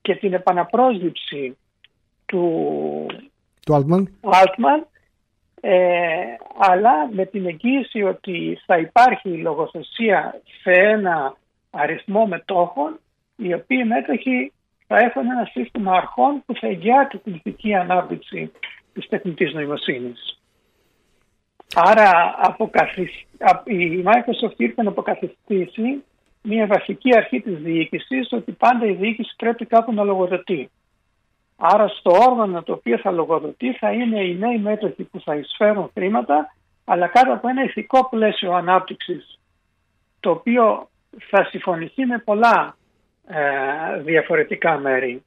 και την επαναπρόσληψη του, του Altman, Altman ε, αλλά με την εγγύηση ότι θα υπάρχει λογοθεσία σε ένα αριθμό μετόχων οι οποίοι μέτοχοι θα έχουν ένα σύστημα αρχών που θα εγγυάται την ηθική ανάπτυξη της τεχνητής νοημοσύνης. Άρα η Microsoft ήρθε να αποκαθιστήσει μια βασική αρχή της διοίκησης ότι πάντα η διοίκηση πρέπει κάπου να λογοδοτεί. Άρα στο όργανο το οποίο θα λογοδοτεί θα είναι οι νέοι μέτοχοι που θα εισφέρουν χρήματα αλλά κάτω από ένα ηθικό πλαίσιο ανάπτυξης το οποίο θα συμφωνηθεί με πολλά ε, διαφορετικά μέρη.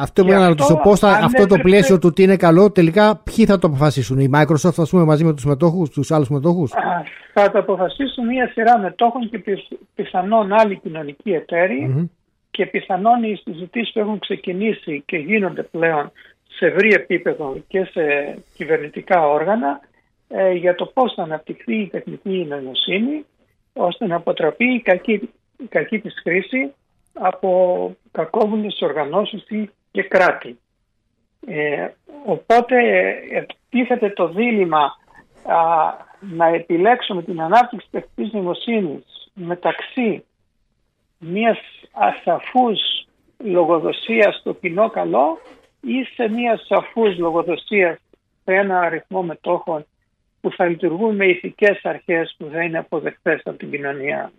Αυτό που να ρωτήσω, πώ θα, αυτό το πλαίσιο του τι είναι καλό, τελικά ποιοι θα το αποφασίσουν, η Microsoft, ας πούμε, μαζί με τους μετόχους, τους άλλους μετόχους; Θα το αποφασίσουν μια σειρά μετόχων και πιθανόν άλλοι κοινωνικοί και πιθανόν οι συζητήσεις που έχουν ξεκινήσει και γίνονται πλέον σε ευρύ επίπεδο και σε κυβερνητικά όργανα ε, για το πώς θα αναπτυχθεί η τεχνική νοημοσύνη ώστε να αποτραπεί η κακή, η κακή της χρήση από κακόβουλες οργανώσεις και κράτη. Ε, οπότε τίθεται το δίλημα να επιλέξουμε την ανάπτυξη τεχνητής νοημοσύνης μεταξύ μιας ασαφούς λογοδοσίας στο κοινό καλό ή σε μια σαφούς λογοδοσίας σε ένα αριθμό μετόχων που θα λειτουργούν με ηθικές αρχές που δεν είναι αποδεκτές από την κοινωνία.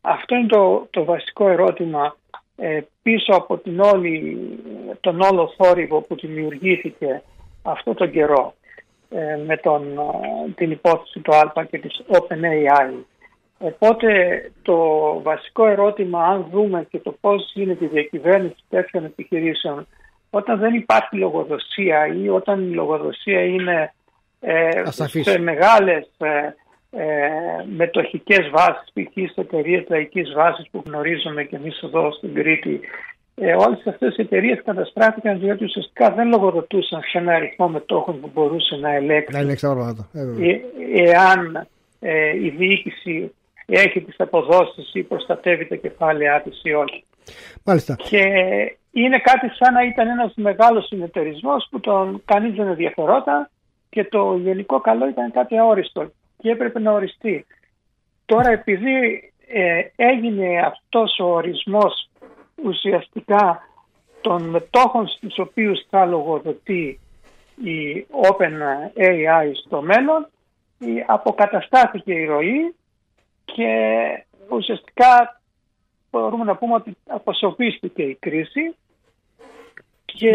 Αυτό είναι το, το βασικό ερώτημα ε, πίσω από την όλη, τον όλο θόρυβο που δημιουργήθηκε αυτό τον καιρό ε, με τον, ε, την υπόθεση του ΑΛΠΑ και της OpenAI. Οπότε το βασικό ερώτημα αν δούμε και το πώς γίνεται η διακυβέρνηση τέτοιων επιχειρήσεων όταν δεν υπάρχει λογοδοσία ή όταν η λογοδοσία είναι ε, σε μεγάλες ε, ε, μετοχικές βάσεις, π.χ. σε εταιρείες λαϊκής βάσης που γνωρίζουμε και εμείς εδώ στην Κρήτη, ε, όλες αυτές οι εταιρείες καταστράφηκαν διότι ουσιαστικά δεν λογοδοτούσαν σε ένα αριθμό μετόχων που μπορούσε να ελέγξει. Να ελέγξει ε, ε, εάν ε, η διοίκηση έχει τις αποδόσεις ή προστατεύει τα κεφάλαιά της ή όχι. Μάλιστα. Και είναι κάτι σαν να ήταν ένας μεγάλος συνεταιρισμός που τον κανείς δεν ενδιαφερόταν και το γενικό καλό ήταν κάτι αόριστο και έπρεπε να οριστεί. Τώρα επειδή ε, έγινε αυτός ο ορισμός ουσιαστικά των μετόχων στους οποίους θα λογοδοτεί η OpenAI στο μέλλον αποκαταστάθηκε η ροή και ουσιαστικά μπορούμε να πούμε ότι αποσοπίστηκε η κρίση και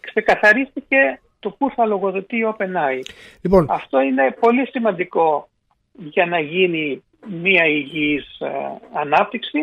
ξεκαθαρίστηκε το πού θα λογοδοτεί η OpenAI. Λοιπόν. Αυτό είναι πολύ σημαντικό για να γίνει μια υγιής ε, ανάπτυξη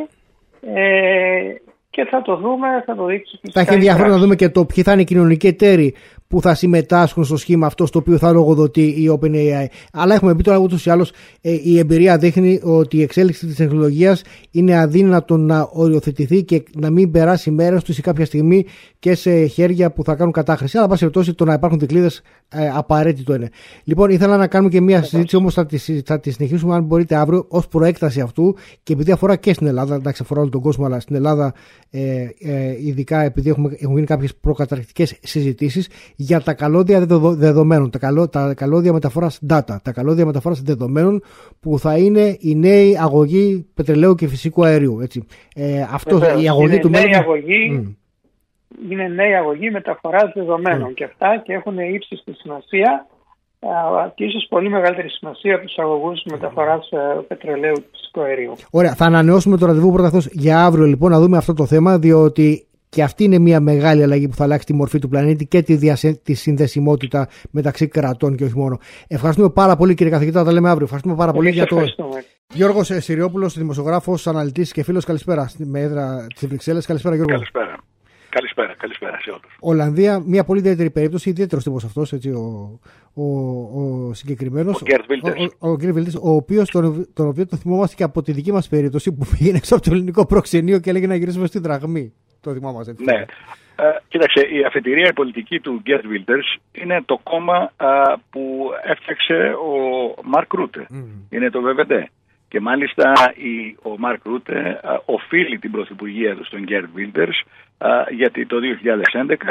ε, και θα το δούμε, θα το δείξει. Θα έχει ενδιαφέρον να δούμε και το ποιοι θα είναι οι κοινωνικοί εταίροι που θα συμμετάσχουν στο σχήμα αυτό στο οποίο θα λογοδοτεί η OpenAI. Αλλά έχουμε πει τώρα ούτως ή άλλως ε, η εμπειρία δείχνει ότι η εξέλιξη της τεχνολογίας είναι αδύνατο να οριοθετηθεί και να μην περάσει μέρος του σε κάποια στιγμή και σε χέρια που θα κάνουν κατάχρηση. Αλλά, πάση περιπτώσει, το να υπάρχουν δικλείδες ε, απαραίτητο είναι. Λοιπόν, ήθελα να κάνουμε και μια συζήτηση, όμως θα, θα τη συνεχίσουμε αν μπορείτε αύριο ως προέκταση αυτού και επειδή αφορά και στην Ελλάδα, εντάξει, αφορά όλο τον κόσμο, αλλά στην Ελλάδα ε, ε, ειδικά επειδή έχουμε, έχουν γίνει κάποιες προκαταρκτικές συζητήσεις για τα καλώδια δεδομένων, τα, καλώ, τα καλώδια μεταφοράς data, τα καλώδια μεταφοράς δεδομένων που θα είναι η νέη αγωγή πετρελαίου και φυσικού αερίου. Έτσι. Ε, αυτός η αγωγή είναι του νέη αγωγή, Είναι νέη αγωγή μεταφοράς δεδομένων και αυτά και έχουν ύψιστη σημασία και ίσως πολύ μεγαλύτερη σημασία από τους αγωγούς μεταφοράς ε, πετρελαίου και φυσικού αερίου. Ωραία. Θα ανανεώσουμε το ραντεβού πρώτα για αύριο λοιπόν να δούμε αυτό το θέμα, διότι και αυτή είναι μια μεγάλη αλλαγή που θα αλλάξει τη μορφή του πλανήτη και τη, διασε... τη συνδεσιμότητα μεταξύ κρατών και όχι μόνο. Ευχαριστούμε πάρα πολύ κύριε καθηγητά, θα τα λέμε αύριο. Ευχαριστούμε πάρα πολύ για το. Γιώργος Σιριόπουλο, δημοσιογράφος, αναλυτής και φίλος, καλησπέρα. Με έδρα της Βρυξέλλες. Καλησπέρα, Γιώργο. Καλησπέρα. Καλησπέρα, καλησπέρα σε όλους. Ολλανδία, μια πολύ ιδιαίτερη περίπτωση, ιδιαίτερος τύπος αυτός, ο, ο, ο συγκεκριμένος. Ο Γκέρτ Ο, ο, ο, ο οποίος τον, τον οποίο τον θυμόμαστε και από τη δική μας περίπτωση που πήγαινε έξω από το ελληνικό προξενείο και έλεγε να γυρίσουμε στην δραχμή. Το θυμόμαστε. Ναι. Ε, κοίταξε, η αφετηρία η πολιτική του Γκέρτ Βίλτερς είναι το κόμμα που έφτιαξε ο Μαρκ Ρούτε. Είναι το ΒΒΔ. Και μάλιστα η, ο Μαρκ Ρούτε οφείλει την πρωθυπουργία του στον Γκέρτ Βίλτερς γιατί το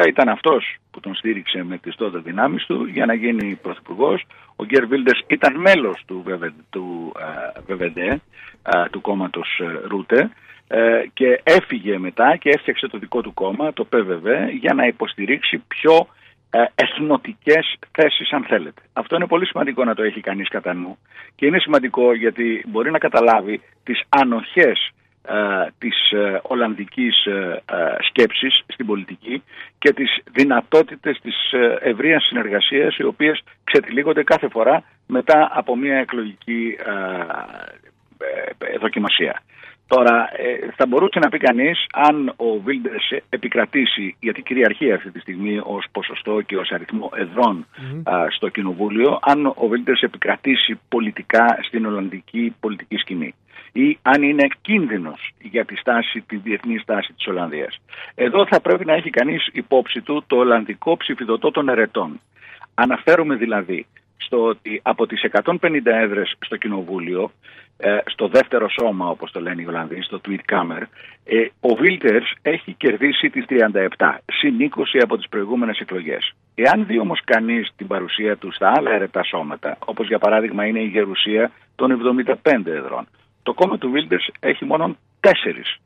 2011 ήταν αυτός που τον στήριξε με τις τότε δυνάμεις του για να γίνει πρωθυπουργός. Ο Γκέρ Βίλτερς ήταν μέλος του ΒΒΔ, του, ΒΒΔ, του κόμματος ε, Ρούτε ε, και έφυγε μετά και έφτιαξε το δικό του κόμμα, το ΠΒΒ, για να υποστηρίξει πιο ε, εθνοτικές θέσεις αν θέλετε. Αυτό είναι πολύ σημαντικό να το έχει κανείς κατά νου και είναι σημαντικό γιατί μπορεί να καταλάβει τις ανοχές ε, της ε, Ολλανδικής ε, σκέψης στην πολιτική και τις δυνατότητες της ευρείας συνεργασίας οι οποίες ξετυλίγονται κάθε φορά μετά από μια εκλογική δοκιμασία. Τώρα, θα μπορούσε να πει κανείς αν ο Βίλντερς επικρατήσει, γιατί κυριαρχεί αυτή τη στιγμή ως ποσοστό και ως αριθμό στο Κοινοβούλιο, αν ο Βίλντερς επικρατήσει πολιτικά στην Ολλανδική πολιτική σκηνή ή αν είναι κίνδυνος για τη, στάση, τη διεθνή στάση της Ολλανδίας. Εδώ θα πρέπει να έχει κανείς υπόψη του το Ολλανδικό ψηφιδωτό των ερετών. Αναφέρομαι δηλαδή στο ότι από τις 150 έδρες στο Κοινοβούλιο, ε, στο δεύτερο σώμα όπως το λένε οι Ολλανδοί, στο Tweet Camera, ε, ο Βίλτερς έχει κερδίσει τις 37, συν 20 από τις προηγούμενες εκλογές. Εάν δει όμως κανείς την παρουσία του στα άλλα ερετά σώματα, όπως για παράδειγμα είναι η Γερουσία των 75 εδρών, το κόμμα του Βίλντερς έχει μόνο τέσσερις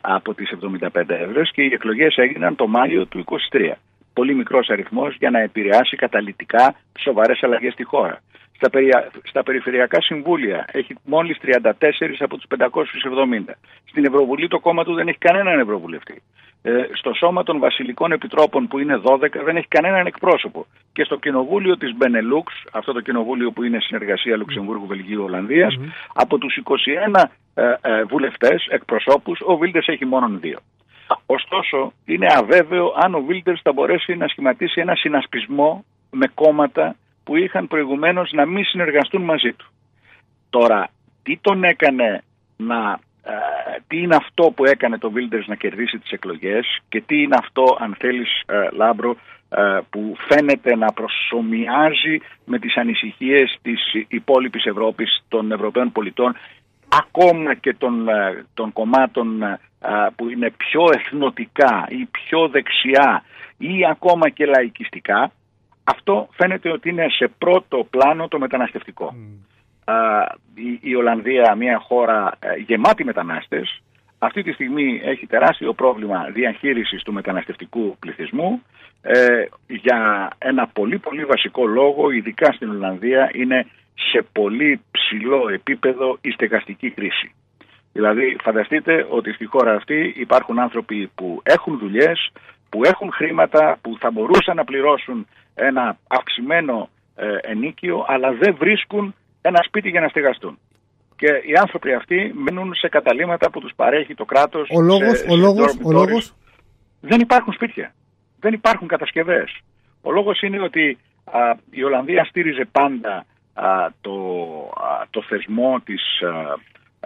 από τις 75 έδρες και οι εκλογές έγιναν το Μάιο του 23. Πολύ μικρός αριθμός για να επηρεάσει καταλητικά σοβαρές αλλαγές στη χώρα. Στα, στα περιφερειακά συμβούλια έχει μόλις 34 από τους 570. Στην Ευρωβουλή το κόμμα του δεν έχει κανέναν Ευρωβουλευτή. Ε, στο σώμα των βασιλικών επιτρόπων που είναι 12 δεν έχει κανέναν εκπρόσωπο. Και στο κοινοβούλιο της Μπενελούξ, αυτό το κοινοβούλιο που είναι συνεργασία Λουξεμβούργου, Βελγίου, Ολλανδίας, από τους 21 ε, ε, βουλευτές, εκπροσώπους, ο Βίλτερς έχει μόνο δύο. Ωστόσο, είναι αβέβαιο αν ο Βίλτερς θα μπορέσει να σχηματίσει ένα συνασπισμό με κόμματα που είχαν προηγουμένως να μην συνεργαστούν μαζί του. Τώρα, τι τον έκανε να... Ε, τι είναι αυτό που έκανε τον Βίλντερς να κερδίσει τις εκλογές και τι είναι αυτό, αν θέλεις, ε, Λάμπρο, ε, που φαίνεται να προσομοιάζει με τις ανησυχίες της υπόλοιπης Ευρώπης, των Ευρωπαίων πολιτών, ακόμα και των, των κομμάτων που είναι πιο εθνικιστικά ή πιο δεξιά ή ακόμα και λαϊκιστικά, αυτό φαίνεται ότι είναι σε πρώτο πλάνο το μεταναστευτικό. Η, η Ολλανδία, μια χώρα ε, γεμάτη μετανάστες, αυτή τη στιγμή έχει τεράστιο πρόβλημα διαχείρισης του μεταναστευτικού πληθυσμού ε, για ένα πολύ πολύ βασικό λόγο, ειδικά στην Ολλανδία, είναι σε πολύ ψηλό επίπεδο η στεγαστική κρίση. Δηλαδή φανταστείτε ότι στη χώρα αυτή υπάρχουν άνθρωποι που έχουν δουλειές, που έχουν χρήματα, που θα μπορούσαν να πληρώσουν ένα αυξημένο ε, ενίκιο, αλλά δεν βρίσκουν ένα σπίτι για να στεγαστούν. Και οι άνθρωποι αυτοί μένουν σε καταλήμματα που τους παρέχει το κράτος. Ο λόγος, ο λόγος, ο λόγος; Δεν υπάρχουν σπίτια. Δεν υπάρχουν κατασκευές. Ο λόγος είναι ότι η Ολλανδία στήριζε πάντα το, το θεσμό της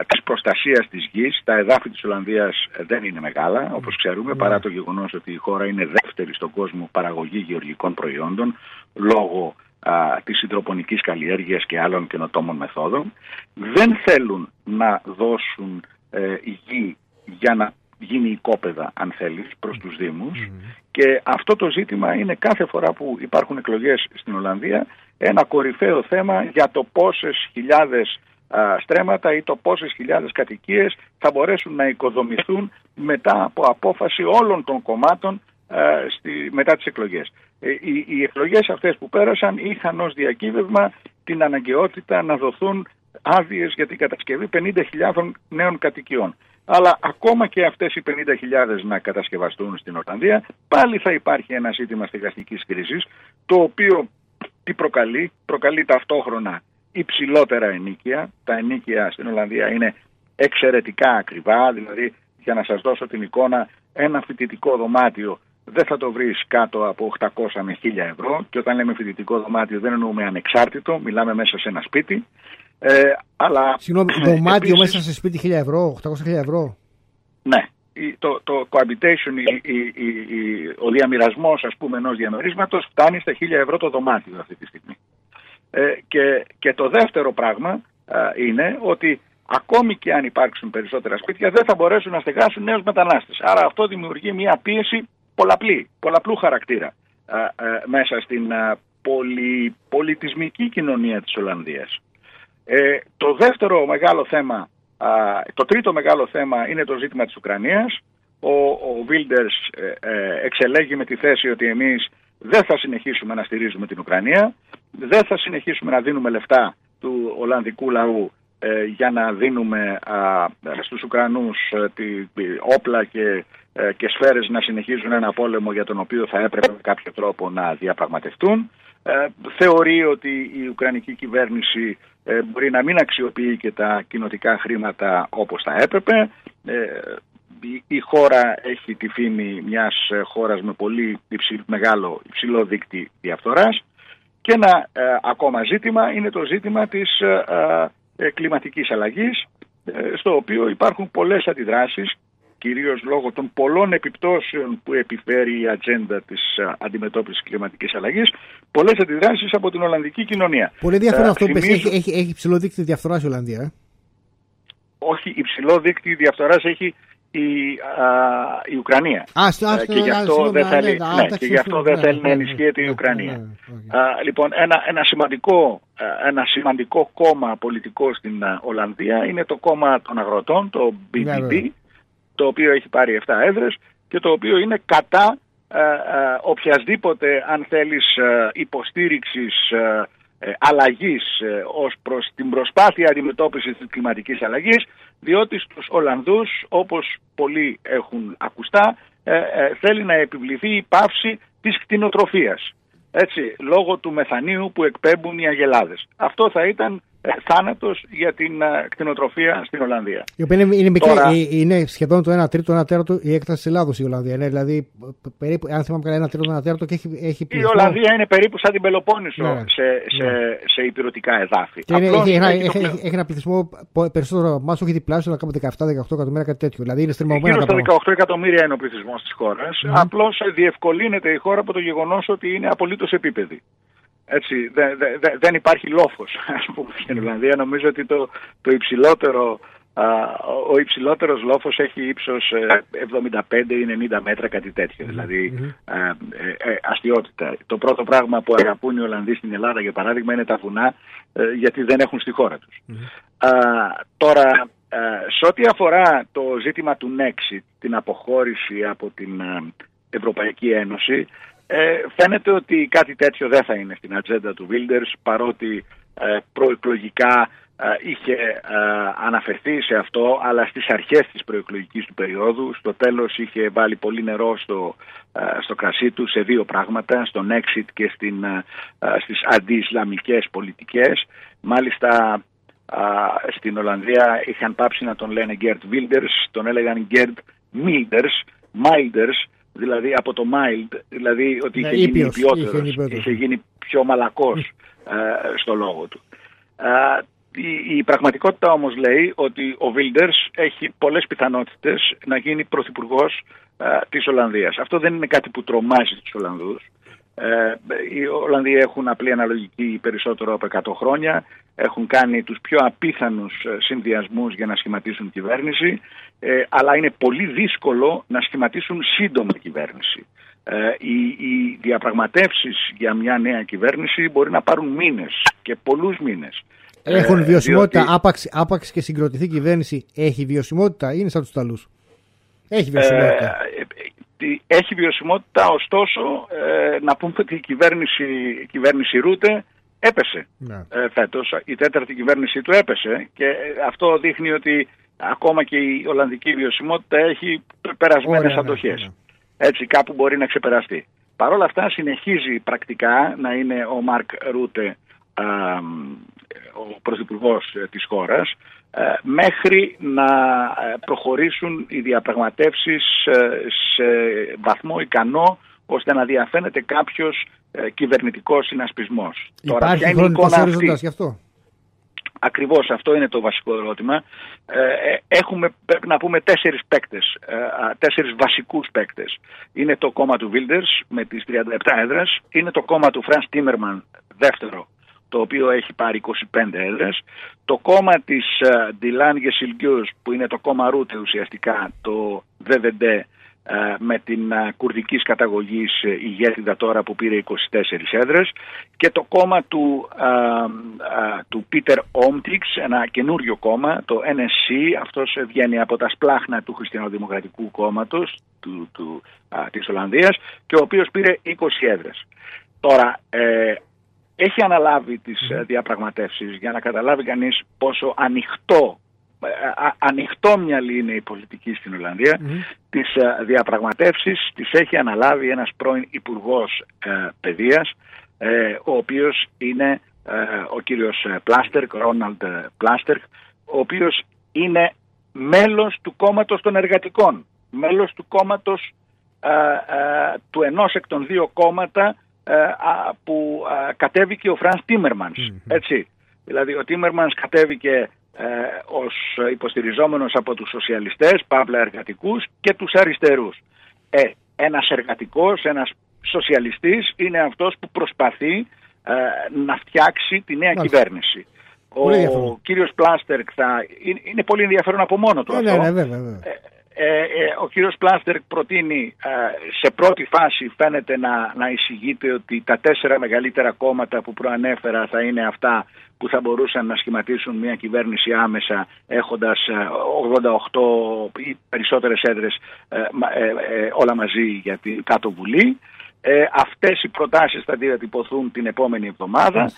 της προστασίας της γης. Τα εδάφη της Ολλανδίας δεν είναι μεγάλα, όπως ξέρουμε, παρά το γεγονός ότι η χώρα είναι δεύτερη στον κόσμο παραγωγή γεωργικών προϊόντων, λόγω α, της συντροπονικής καλλιέργειας και άλλων καινοτόμων μεθόδων. Δεν θέλουν να δώσουν ε, γη για να γίνει οικόπεδα, αν θέλεις, προς τους Δήμους. Και αυτό το ζήτημα είναι κάθε φορά που υπάρχουν εκλογές στην Ολλανδία ένα κορυφαίο θέμα για το πόσες χιλιάδες στρέμματα ή το πόσες χιλιάδες κατοικίες θα μπορέσουν να οικοδομηθούν μετά από απόφαση όλων των κομμάτων στη, μετά τις εκλογές. Ε, οι, οι εκλογές αυτές που πέρασαν είχαν ως διακύβευμα την αναγκαιότητα να δοθούν άδειες για την κατασκευή 50.000 νέων κατοικιών. Αλλά ακόμα και αυτές οι 50.000 να κατασκευαστούν στην Ορλανδία, πάλι θα υπάρχει ένα ζήτημα στεγαστικής κρίσης, το οποίο τι προκαλεί, προκαλεί ταυτόχρονα υψηλότερα ενίκεια. Τα ενίκεια στην Ολλανδία είναι εξαιρετικά ακριβά, δηλαδή για να σας δώσω την εικόνα, ένα φοιτητικό δωμάτιο δεν θα το βρεις κάτω από 800 με 1000 ευρώ και όταν λέμε φοιτητικό δωμάτιο δεν εννοούμε ανεξάρτητο, μιλάμε μέσα σε ένα σπίτι. Ε, αλλά, Συγγνώμη, δωμάτιο μέσα σε σπίτι 1000 ευρώ, 800 ευρώ. Ναι, το, το cohabitation, η, η, ο διαμοιρασμός ας πούμε ενός διαμερίσματος φτάνει στα 1000 ευρώ το δωμάτιο αυτή τη στιγμή. Ε, και, και το δεύτερο πράγμα είναι ότι ακόμη και αν υπάρξουν περισσότερα σπίτια δεν θα μπορέσουν να στεγάσουν νέους μετανάστες. Άρα αυτό δημιουργεί μια πίεση πολλαπλή, πολλαπλού χαρακτήρα μέσα στην πολυ, πολιτισμική κοινωνία της Ολλανδίας. Ε, το δεύτερο μεγάλο θέμα, το τρίτο μεγάλο θέμα είναι το ζήτημα της Ουκρανίας. Ο, ο Βίλντερς ε, ε, εξελέγει με τη θέση ότι εμείς δεν θα συνεχίσουμε να στηρίζουμε την Ουκρανία, δεν θα συνεχίσουμε να δίνουμε λεφτά του Ολλανδικού λαού ε, για να δίνουμε α, στους Ουκρανούς ε, τη, όπλα και, ε, και σφαίρες να συνεχίζουν ένα πόλεμο για τον οποίο θα έπρεπε με κάποιο τρόπο να διαπραγματευτούν. θεωρεί ότι η Ουκρανική κυβέρνηση μπορεί να μην αξιοποιεί και τα κοινοτικά χρήματα όπως θα έπρεπε. Η χώρα έχει τη φήμη μιας χώρας με πολύ υψηλό, μεγάλο υψηλό δίκτυ διαφθοράς. Και ένα ε, ακόμα ζήτημα είναι το ζήτημα της ε, ε, κλιματικής αλλαγής στο οποίο υπάρχουν πολλές αντιδράσεις κυρίως λόγω των πολλών επιπτώσεων που επιφέρει η ατζέντα της αντιμετώπισης κλιματικής αλλαγής, πολλές αντιδράσεις από την Ολλανδική κοινωνία. Πολύ ενδιαφέρον αυτό που έχει, έχει, έχει υψηλό δίκτυο διαφθοράς η Ολλανδία. Ε; Όχι, υψηλό δίκτυο διαφθοράς έχει η, η Ουκρανία. Α, ε, και γι' αυτό δεν θέλει, ναι, και γι αυτό δεν θέλει να ενισχύεται η Ουκρανία. λοιπόν, ένα, ένα, σημαντικό, ένα σημαντικό κόμμα πολιτικό στην Ολλανδία είναι το κόμμα των αγροτών, το BBB, το οποίο έχει πάρει 7 έδρες και το οποίο είναι κατά οποιασδήποτε, αν θέλεις, υποστήριξης ε, αλλαγής ε, ως προς την προσπάθεια αντιμετώπισης της κλιματικής αλλαγής διότι στους Ολλανδούς όπως πολλοί έχουν ακουστά ε, θέλει να επιβληθεί η πάυση της κτηνοτροφίας έτσι, λόγω του μεθανίου που εκπέμπουν οι αγελάδες. Αυτό θα ήταν ε, θάνατος για την ε, κτηνοτροφία στην Ολλανδία. Η οποία είναι, είναι, μικρή, Τώρα, είναι σχεδόν το 1 τρίτο, 1 τέταρτο η έκταση της Ελλάδος η Ολλανδία. Είναι δηλαδή περίπου, αν θυμάμαι καλά, 1 τρίτο, 1 τέταρτο και έχει, έχει Η Ολλανδία είναι περίπου σαν την Πελοπόννησο ναι, σε, σε, ναι. σε υπηρετικά εδάφη. Και είναι, έχει, ένα, έχει, έχει, έχει, ένα πληθυσμό περισσότερο από εμά, όχι διπλάσιο, αλλά κάπου 17-18 εκατομμύρια, κάτι τέτοιο. Δηλαδή είναι στριμωγμένο. Γύρω στα 18 εκατομμύρια είναι ο πληθυσμός της χώρας. Mm. Απλώς διευκολύνεται η χώρα από το γεγονός ότι είναι απολύτως επίπεδη. Έτσι, δε, δε, δεν υπάρχει λόφος ας πούμε, στην Ιρλανδία. Νομίζω ότι το, το υψηλότερο, α, ο υψηλότερος λόφος έχει ύψος 75 ή 90 μέτρα, κάτι τέτοιο. Δηλαδή, α, ε, ε, αστείωτητα. Το πρώτο πράγμα που αγαπούν οι Ολλανδοί στην Ελλάδα, για παράδειγμα, είναι τα βουνά, ε, γιατί δεν έχουν στη χώρα τους. Α, τώρα, σε ό,τι αφορά το ζήτημα του Nexit, την αποχώρηση από την Ευρωπαϊκή Ένωση, ε, φαίνεται ότι κάτι τέτοιο δεν θα είναι στην ατζέντα του Wilders παρότι ε, προεκλογικά ε, είχε ε, αναφερθεί σε αυτό αλλά στις αρχές της προεκλογικής του περίοδου στο τέλος είχε βάλει πολύ νερό στο, ε, στο κρασί του σε δύο πράγματα στον exit και στην, στις αντι-Ισλαμικές πολιτικές. Μάλιστα στην Ολλανδία είχαν πάψει να τον λένε Gerd Wilders τον έλεγαν Gerd Milders Milders δηλαδή από το mild, δηλαδή ότι ναι, είχε, γίνει ποιότερος, είχε, είχε γίνει πιο μαλακός ε, στο λόγο του. Ε, η, η, πραγματικότητα όμως λέει ότι ο Βίλντερς έχει πολλές πιθανότητες να γίνει πρωθυπουργός ε, της Ολλανδίας. Αυτό δεν είναι κάτι που τρομάζει τους Ολλανδούς. Ε, οι Ολλανδοί έχουν απλή αναλογική περισσότερο από 100 χρόνια, έχουν κάνει τους πιο απίθανους ε, συνδυασμούς για να σχηματίσουν κυβέρνηση, ε, αλλά είναι πολύ δύσκολο να σχηματίσουν σύντομα κυβέρνηση. Ε, οι, οι διαπραγματεύσεις για μια νέα κυβέρνηση μπορεί να πάρουν μήνες και πολλούς μήνες. Έχουν βιωσιμότητα, διότι... άπαξ, άπαξ και συγκροτηθεί κυβέρνηση, έχει βιωσιμότητα ή είναι σαν τους ταλούς. Έχει βιωσιμότητα έχει βιωσιμότητα, ωστόσο ε, να πούμε ότι η κυβέρνηση, η κυβέρνηση Ρούτε έπεσε ναι. ε, φέτος. Η τέταρτη κυβέρνηση του έπεσε και αυτό δείχνει ότι ακόμα και η Ολλανδική βιωσιμότητα έχει περασμένες Ωραία, αντοχές. Ναι, ναι. Έτσι κάπου μπορεί να ξεπεραστεί. Παρ' όλα αυτά συνεχίζει πρακτικά να είναι ο Μαρκ Ρούτε ο πρωθυπουργός ε, της χώρας ε, μέχρι να ε, προχωρήσουν οι διαπραγματεύσεις σε βαθμό ικανό ώστε να διαφαίνεται κάποιος κυβερνητικός συνασπισμός. Υπάρχει Τώρα, χρόνος αυτή; γι' αυτό. Ακριβώς αυτό είναι το βασικό ερώτημα. έχουμε, πρέπει να πούμε, τέσσερις παίκτες, τέσσερις βασικούς παίκτες. Είναι το κόμμα του Βίλντερς με τις 37 έδρες, είναι το κόμμα του Φρανς Τίμερμανς, δεύτερο το οποίο έχει πάρει 25 έδρες. Το κόμμα της Ντιλάν uh, Γεσιλγκιούς που είναι το κόμμα Ρούτε ουσιαστικά, το ΔΒΔ uh, με την uh, κουρδικής καταγωγής uh, ηγέτιδα τώρα που πήρε 24 έδρες και το κόμμα του, του Πίτερ Όμτιξ, ένα καινούριο κόμμα, το NSC, αυτός βγαίνει από τα σπλάχνα του Χριστιανοδημοκρατικού κόμματος του, του, της Ολλανδίας και ο οποίος πήρε 20 έδρες. Τώρα, ε, έχει αναλάβει τις mm. διαπραγματεύσεις για να καταλάβει κανείς πόσο ανοιχτό ε, ανοιχτόμυαλη είναι η πολιτική στην Ολλανδία. Mm. Τις ε, διαπραγματεύσεις τις έχει αναλάβει ένας πρώην υπουργός ε, παιδείας ο οποίος είναι ο κύριος Πλάστερκ, Ρόναλντ Πλάστερκ ο οποίος είναι μέλος του κόμματος των εργατικών μέλος του κόμματος του ενός εκ των δύο κόμματα ε, που κατέβηκε ο Φρανς Τίμερμανς. Έτσι. Δηλαδή ο Τίμερμανς κατέβηκε ε, ως υποστηριζόμενος από τους σοσιαλιστές, παύλα εργατικούς και τους αριστερούς. Ε, ένας εργατικός, ένας σοσιαλιστής είναι αυτός που προσπαθεί ε, να φτιάξει τη νέα κυβέρνηση. Ο κύριος Πλάστερκ θα... Είναι, πολύ ενδιαφέρον από μόνο του ναι, αυτό. Ναι, ναι, ε, ε, ο κύριος Πλάστερ προτείνει ε, σε πρώτη φάση φαίνεται να, να εισηγείται ότι τα τέσσερα μεγαλύτερα κόμματα που προανέφερα θα είναι αυτά που θα μπορούσαν να σχηματίσουν μια κυβέρνηση άμεσα έχοντας 88 ή περισσότερες έδρες όλα μαζί για την κάτω βουλή. Ε, αυτές οι προτάσεις θα διατυπωθούν την επόμενη εβδομάδα.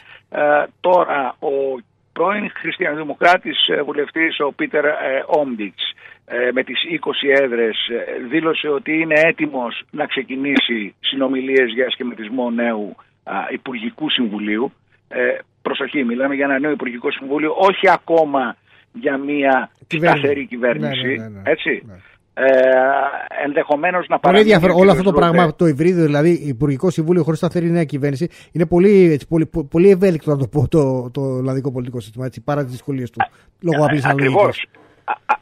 τώρα ο πρώην χριστιανοδημοκράτης βουλευτής ο Πίτερ Όμπιτς ε, με τις 20 έδρες ε, δήλωσε ότι είναι έτοιμος να ξεκινήσει συνομιλίες για σχηματισμό νέου Υπουργικού Συμβουλίου. Ε, προσοχή, μιλάμε για ένα νέο Υπουργικό Συμβούλιο, όχι ακόμα για μια σταθερή κυβέρνηση. Ναι, ναι, ναι, έτσι. Ε, ενδεχομένως να παραμείνει. Πολύ ενδιαφέρον. Όλο αυτό το πράγμα, το υβρίδιο, δηλαδή Υπουργικό Συμβούλιο χωρίς σταθερή νέα κυβέρνηση, είναι πολύ, έτσι, πολύ, πολύ ευέλικτο να το πω το, το Ολλανδικό πολιτικό σύστημα, έτσι, παρά τις δυσκολίες του. Λόγω απλής Ακριβώς.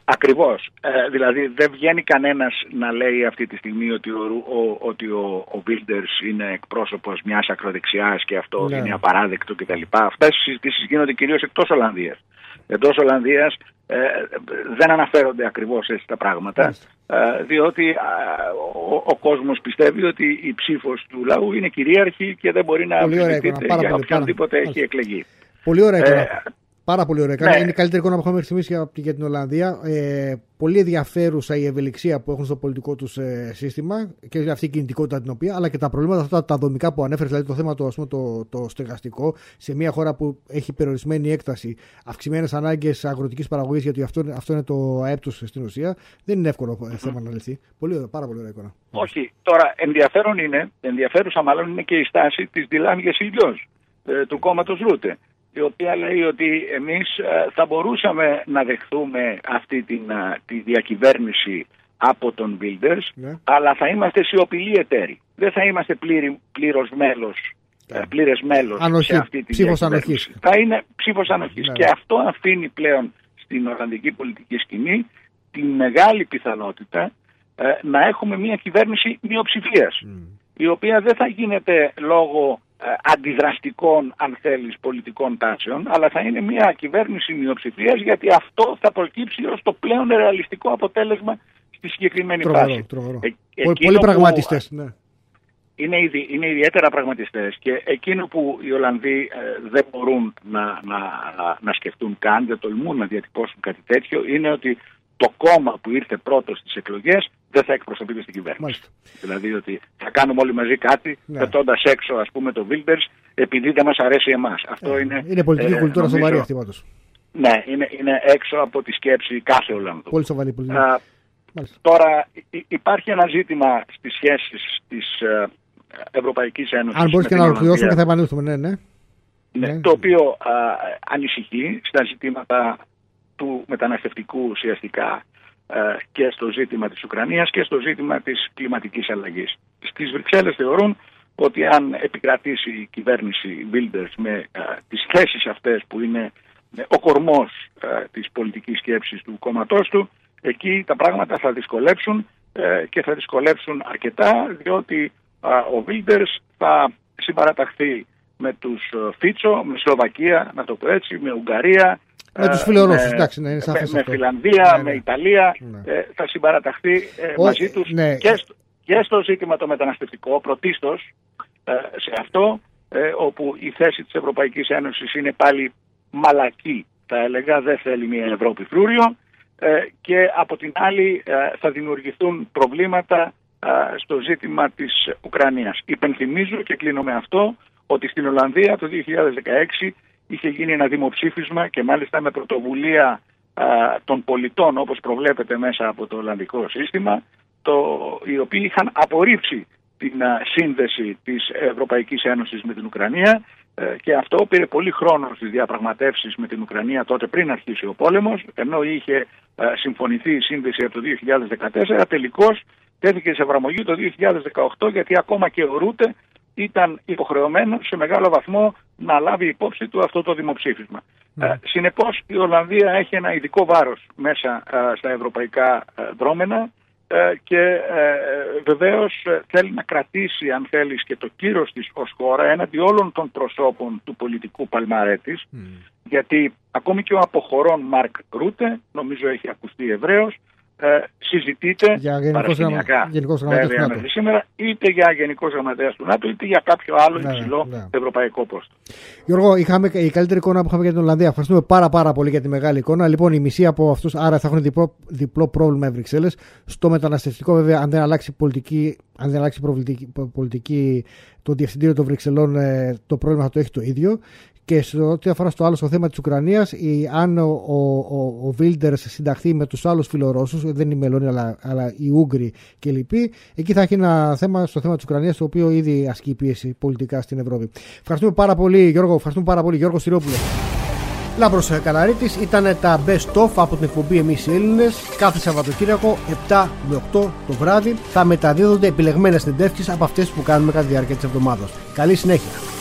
Ακριβώς. Ε, δηλαδή δεν βγαίνει κανένας να λέει αυτή τη στιγμή ότι ο, ο, ότι ο, ο Wilders είναι εκπρόσωπος μιας ακροδεξιάς και αυτό ναι. είναι απαράδεκτο κτλ. Αυτές οι συζητήσεις γίνονται κυρίως εκτός Ολλανδίας. Εντός Ολλανδίας ε, δεν αναφέρονται ακριβώς έτσι τα πράγματα ε, διότι ο, ο κόσμος πιστεύει ότι η ψήφος του λαού είναι κυρίαρχη και δεν μπορεί να αμφισβητείται για οποιονδήποτε έχει εκλεγεί. Πολύ ωραία ε, Πάρα πολύ ωραία. Ναι. Είναι η καλύτερη εικόνα που έχουμε μέχρι στιγμή για την Ολλανδία. Ε, πολύ ενδιαφέρουσα η ευελιξία που έχουν στο πολιτικό τους ε, σύστημα και αυτή η κινητικότητα την οποία, αλλά και τα προβλήματα αυτά τα δομικά που ανέφερες, δηλαδή το θέμα το, πούμε, το, το στεγαστικό, σε μια χώρα που έχει περιορισμένη έκταση, αυξημένες ανάγκες αγροτικής παραγωγής, γιατί αυτό, αυτό είναι το ΑΕΠ τους στην ουσία, δεν είναι εύκολο mm-hmm. θέμα να λυθεί. Πολύ, πάρα πολύ ωραία εικόνα. Όχι. Τώρα, ενδιαφέρον είναι, ενδιαφέρουσα μάλλον είναι και η στάση της Δηλάμ Γεσιλιό, ε, του κόμματος Ρούτε η οποία λέει ότι εμείς ε, θα μπορούσαμε να δεχθούμε αυτή την, ε, τη διακυβέρνηση από τον Builders, ναι. αλλά θα είμαστε σιωπηλοί εταίροι. Δεν θα είμαστε πλήρη, πλήρως μέλος, yeah. Ναι. πλήρες μέλος Ανοχή. σε αυτή τη ψήφος ανοχής. Θα είναι ψήφος ανοχής. Ναι. Και αυτό αφήνει πλέον στην Ολλανδική πολιτική σκηνή τη μεγάλη πιθανότητα ε, να έχουμε μια κυβέρνηση μειοψηφίας, η οποία δεν θα γίνεται λόγω ε, αντιδραστικών, αν θέλεις, πολιτικών τάσεων, αλλά θα είναι μια κυβέρνηση μειοψηφίας γιατί αυτό θα προκύψει ως το πλέον ρεαλιστικό αποτέλεσμα στη συγκεκριμένη τροβερό, φάση. Τροβερό. Ε, Πολύ πραγματιστές, ναι. Είναι, είναι ιδιαίτερα πραγματιστές και εκείνο που οι Ολλανδοί ε, δεν μπορούν να, να, να σκεφτούν καν, δεν τολμούν να διατυπώσουν κάτι τέτοιο, είναι ότι το κόμμα που ήρθε πρώτος στις εκλογές δεν θα εκπροσωπείται στην κυβέρνηση. Μάλιστα. Δηλαδή ότι θα κάνουμε όλοι μαζί κάτι, ναι. πετώντας έξω ας πούμε το Wilders, επειδή δεν μας αρέσει εμάς. Αυτό ε, είναι, είναι πολιτική ε, κουλτούρα νομίζω, σοβαρή αυτή πάντως. Ναι, είναι, είναι έξω από τη σκέψη κάθε Ολλανδού. Πολύ σοβαρή πολιτική. τώρα υπάρχει ένα ζήτημα στις σχέσεις της ε, Ευρωπαϊκής Ένωσης. Αν μπορείς και να ολοκληρώσουμε και θα επανέλθουμε, ναι, ναι. Ναι, ναι. Το οποίο α, ανησυχεί στα ζητήματα του μεταναστευτικού ουσιαστικά ε, και στο ζήτημα της Ουκρανίας και στο ζήτημα της κλιματικής αλλαγής. Στις Βρυξέλλες θεωρούν ότι αν επικρατήσει η κυβέρνηση Wilders με ε, τις θέσεις αυτές που είναι ε, ο κορμός της πολιτικής σκέψης του κόμματός του, εκεί τα πράγματα θα δυσκολέψουν και θα δυσκολέψουν αρκετά διότι ο Wilders θα συμπαραταχθεί με τους Φίτσο, με Σλοβακία, να το πω έτσι, με Ουγγαρία, με τους φιλορώσου, εντάξει, ναι, είναι Με, με Φιλανδία, ναι, με ναι. Ιταλία, ναι. ε, θα συμπαραταχθεί ε, μαζί τους ναι. και, στο, και στο ζήτημα το μεταναστευτικό, πρωτίστως ε, σε αυτό, ε, όπου η θέση της Ευρωπαϊκής Ένωσης είναι πάλι μαλακή, θα έλεγα, δεν θέλει μια Ευρώπη φρούριο. Και από την άλλη θα δημιουργηθούν προβλήματα στο ζήτημα της Ουκρανίας. Υπενθυμίζω και κλείνω με αυτό ότι στην Ολλανδία το 2016 είχε γίνει ένα δημοψήφισμα και μάλιστα με πρωτοβουλία α, των πολιτών όπως προβλέπεται μέσα από το Ολλανδικό σύστημα το, οι οποίοι είχαν απορρίψει την α, σύνδεση της Ευρωπαϊκής Ένωσης με την Ουκρανία ε, και αυτό πήρε πολύ χρόνο στις διαπραγματεύσεις με την Ουκρανία τότε πριν αρχίσει ο πόλεμος ενώ είχε συμφωνηθεί η σύνδεση από το 2014 τελικώς τέθηκε σε εφαρμογή το 2018 γιατί ακόμα και ο Ρούτε ήταν υποχρεωμένο σε μεγάλο βαθμό να λάβει υπόψη του αυτό το δημοψήφισμα. Ναι. Ε, συνεπώς η Ολλανδία έχει ένα ειδικό βάρος μέσα ε, στα ευρωπαϊκά ε, δρόμενα ε, και ε, βεβαίως θέλει να κρατήσει αν θέλεις και το κύρος της ως χώρα έναντι όλων των προσώπων του πολιτικού παλμαρέ της γιατί ακόμη και ο αποχωρών Μαρκ Ρούτε νομίζω έχει ακουστεί ευρέως ε, συζητείται για παρασκηνιακά βέβαια μέχρι σήμερα είτε για γενικός γραμματέας του ΝΑΤΟ είτε για κάποιο άλλο ναι, υψηλό ναι. ευρωπαϊκό πόστο. Γιώργο, είχαμε η καλύτερη εικόνα που είχαμε για την Ολλανδία. Ευχαριστούμε πάρα, πάρα πολύ για τη μεγάλη εικόνα. Λοιπόν, η μισή από αυτούς άρα θα έχουν διπλό, διπλό πρόβλημα οι Βρυξέλλες. Στο μεταναστευτικό, βέβαια, αν δεν αλλάξει πολιτική, αν δεν αλλάξει πολιτική, πολιτική το διευθυντήριο των Βρυξελών, ε, το πρόβλημα θα το έχει το ίδιο. Και σε ό,τι αφορά στο άλλο στο θέμα της Ουκρανίας, αν ο, ο, ο, Βίλντερ συνταχθεί με τους άλλους φιλορώσους, δεν είναι οι Μελώνοι αλλά, αλλά οι Ούγγροι και λοιποί, εκεί θα έχει ένα θέμα στο θέμα της Ουκρανίας, το οποίο ήδη ασκεί πίεση πολιτικά στην Ευρώπη. Ευχαριστούμε πάρα πολύ, Γιώργο. Ευχαριστούμε πάρα πολύ, Γιώργος Στυρόπουλο. Λάμπρος Καλαρίτης ήταν τα best of από την εκπομπή Εμείς οι Έλληνες κάθε Σαββατοκύριακο 7 με 8 το βράδυ θα μεταδίδονται επιλεγμένες συνεντεύξεις από αυτές που κάνουμε κατά τη διάρκεια της εβδομάδας. Καλή συνέχεια!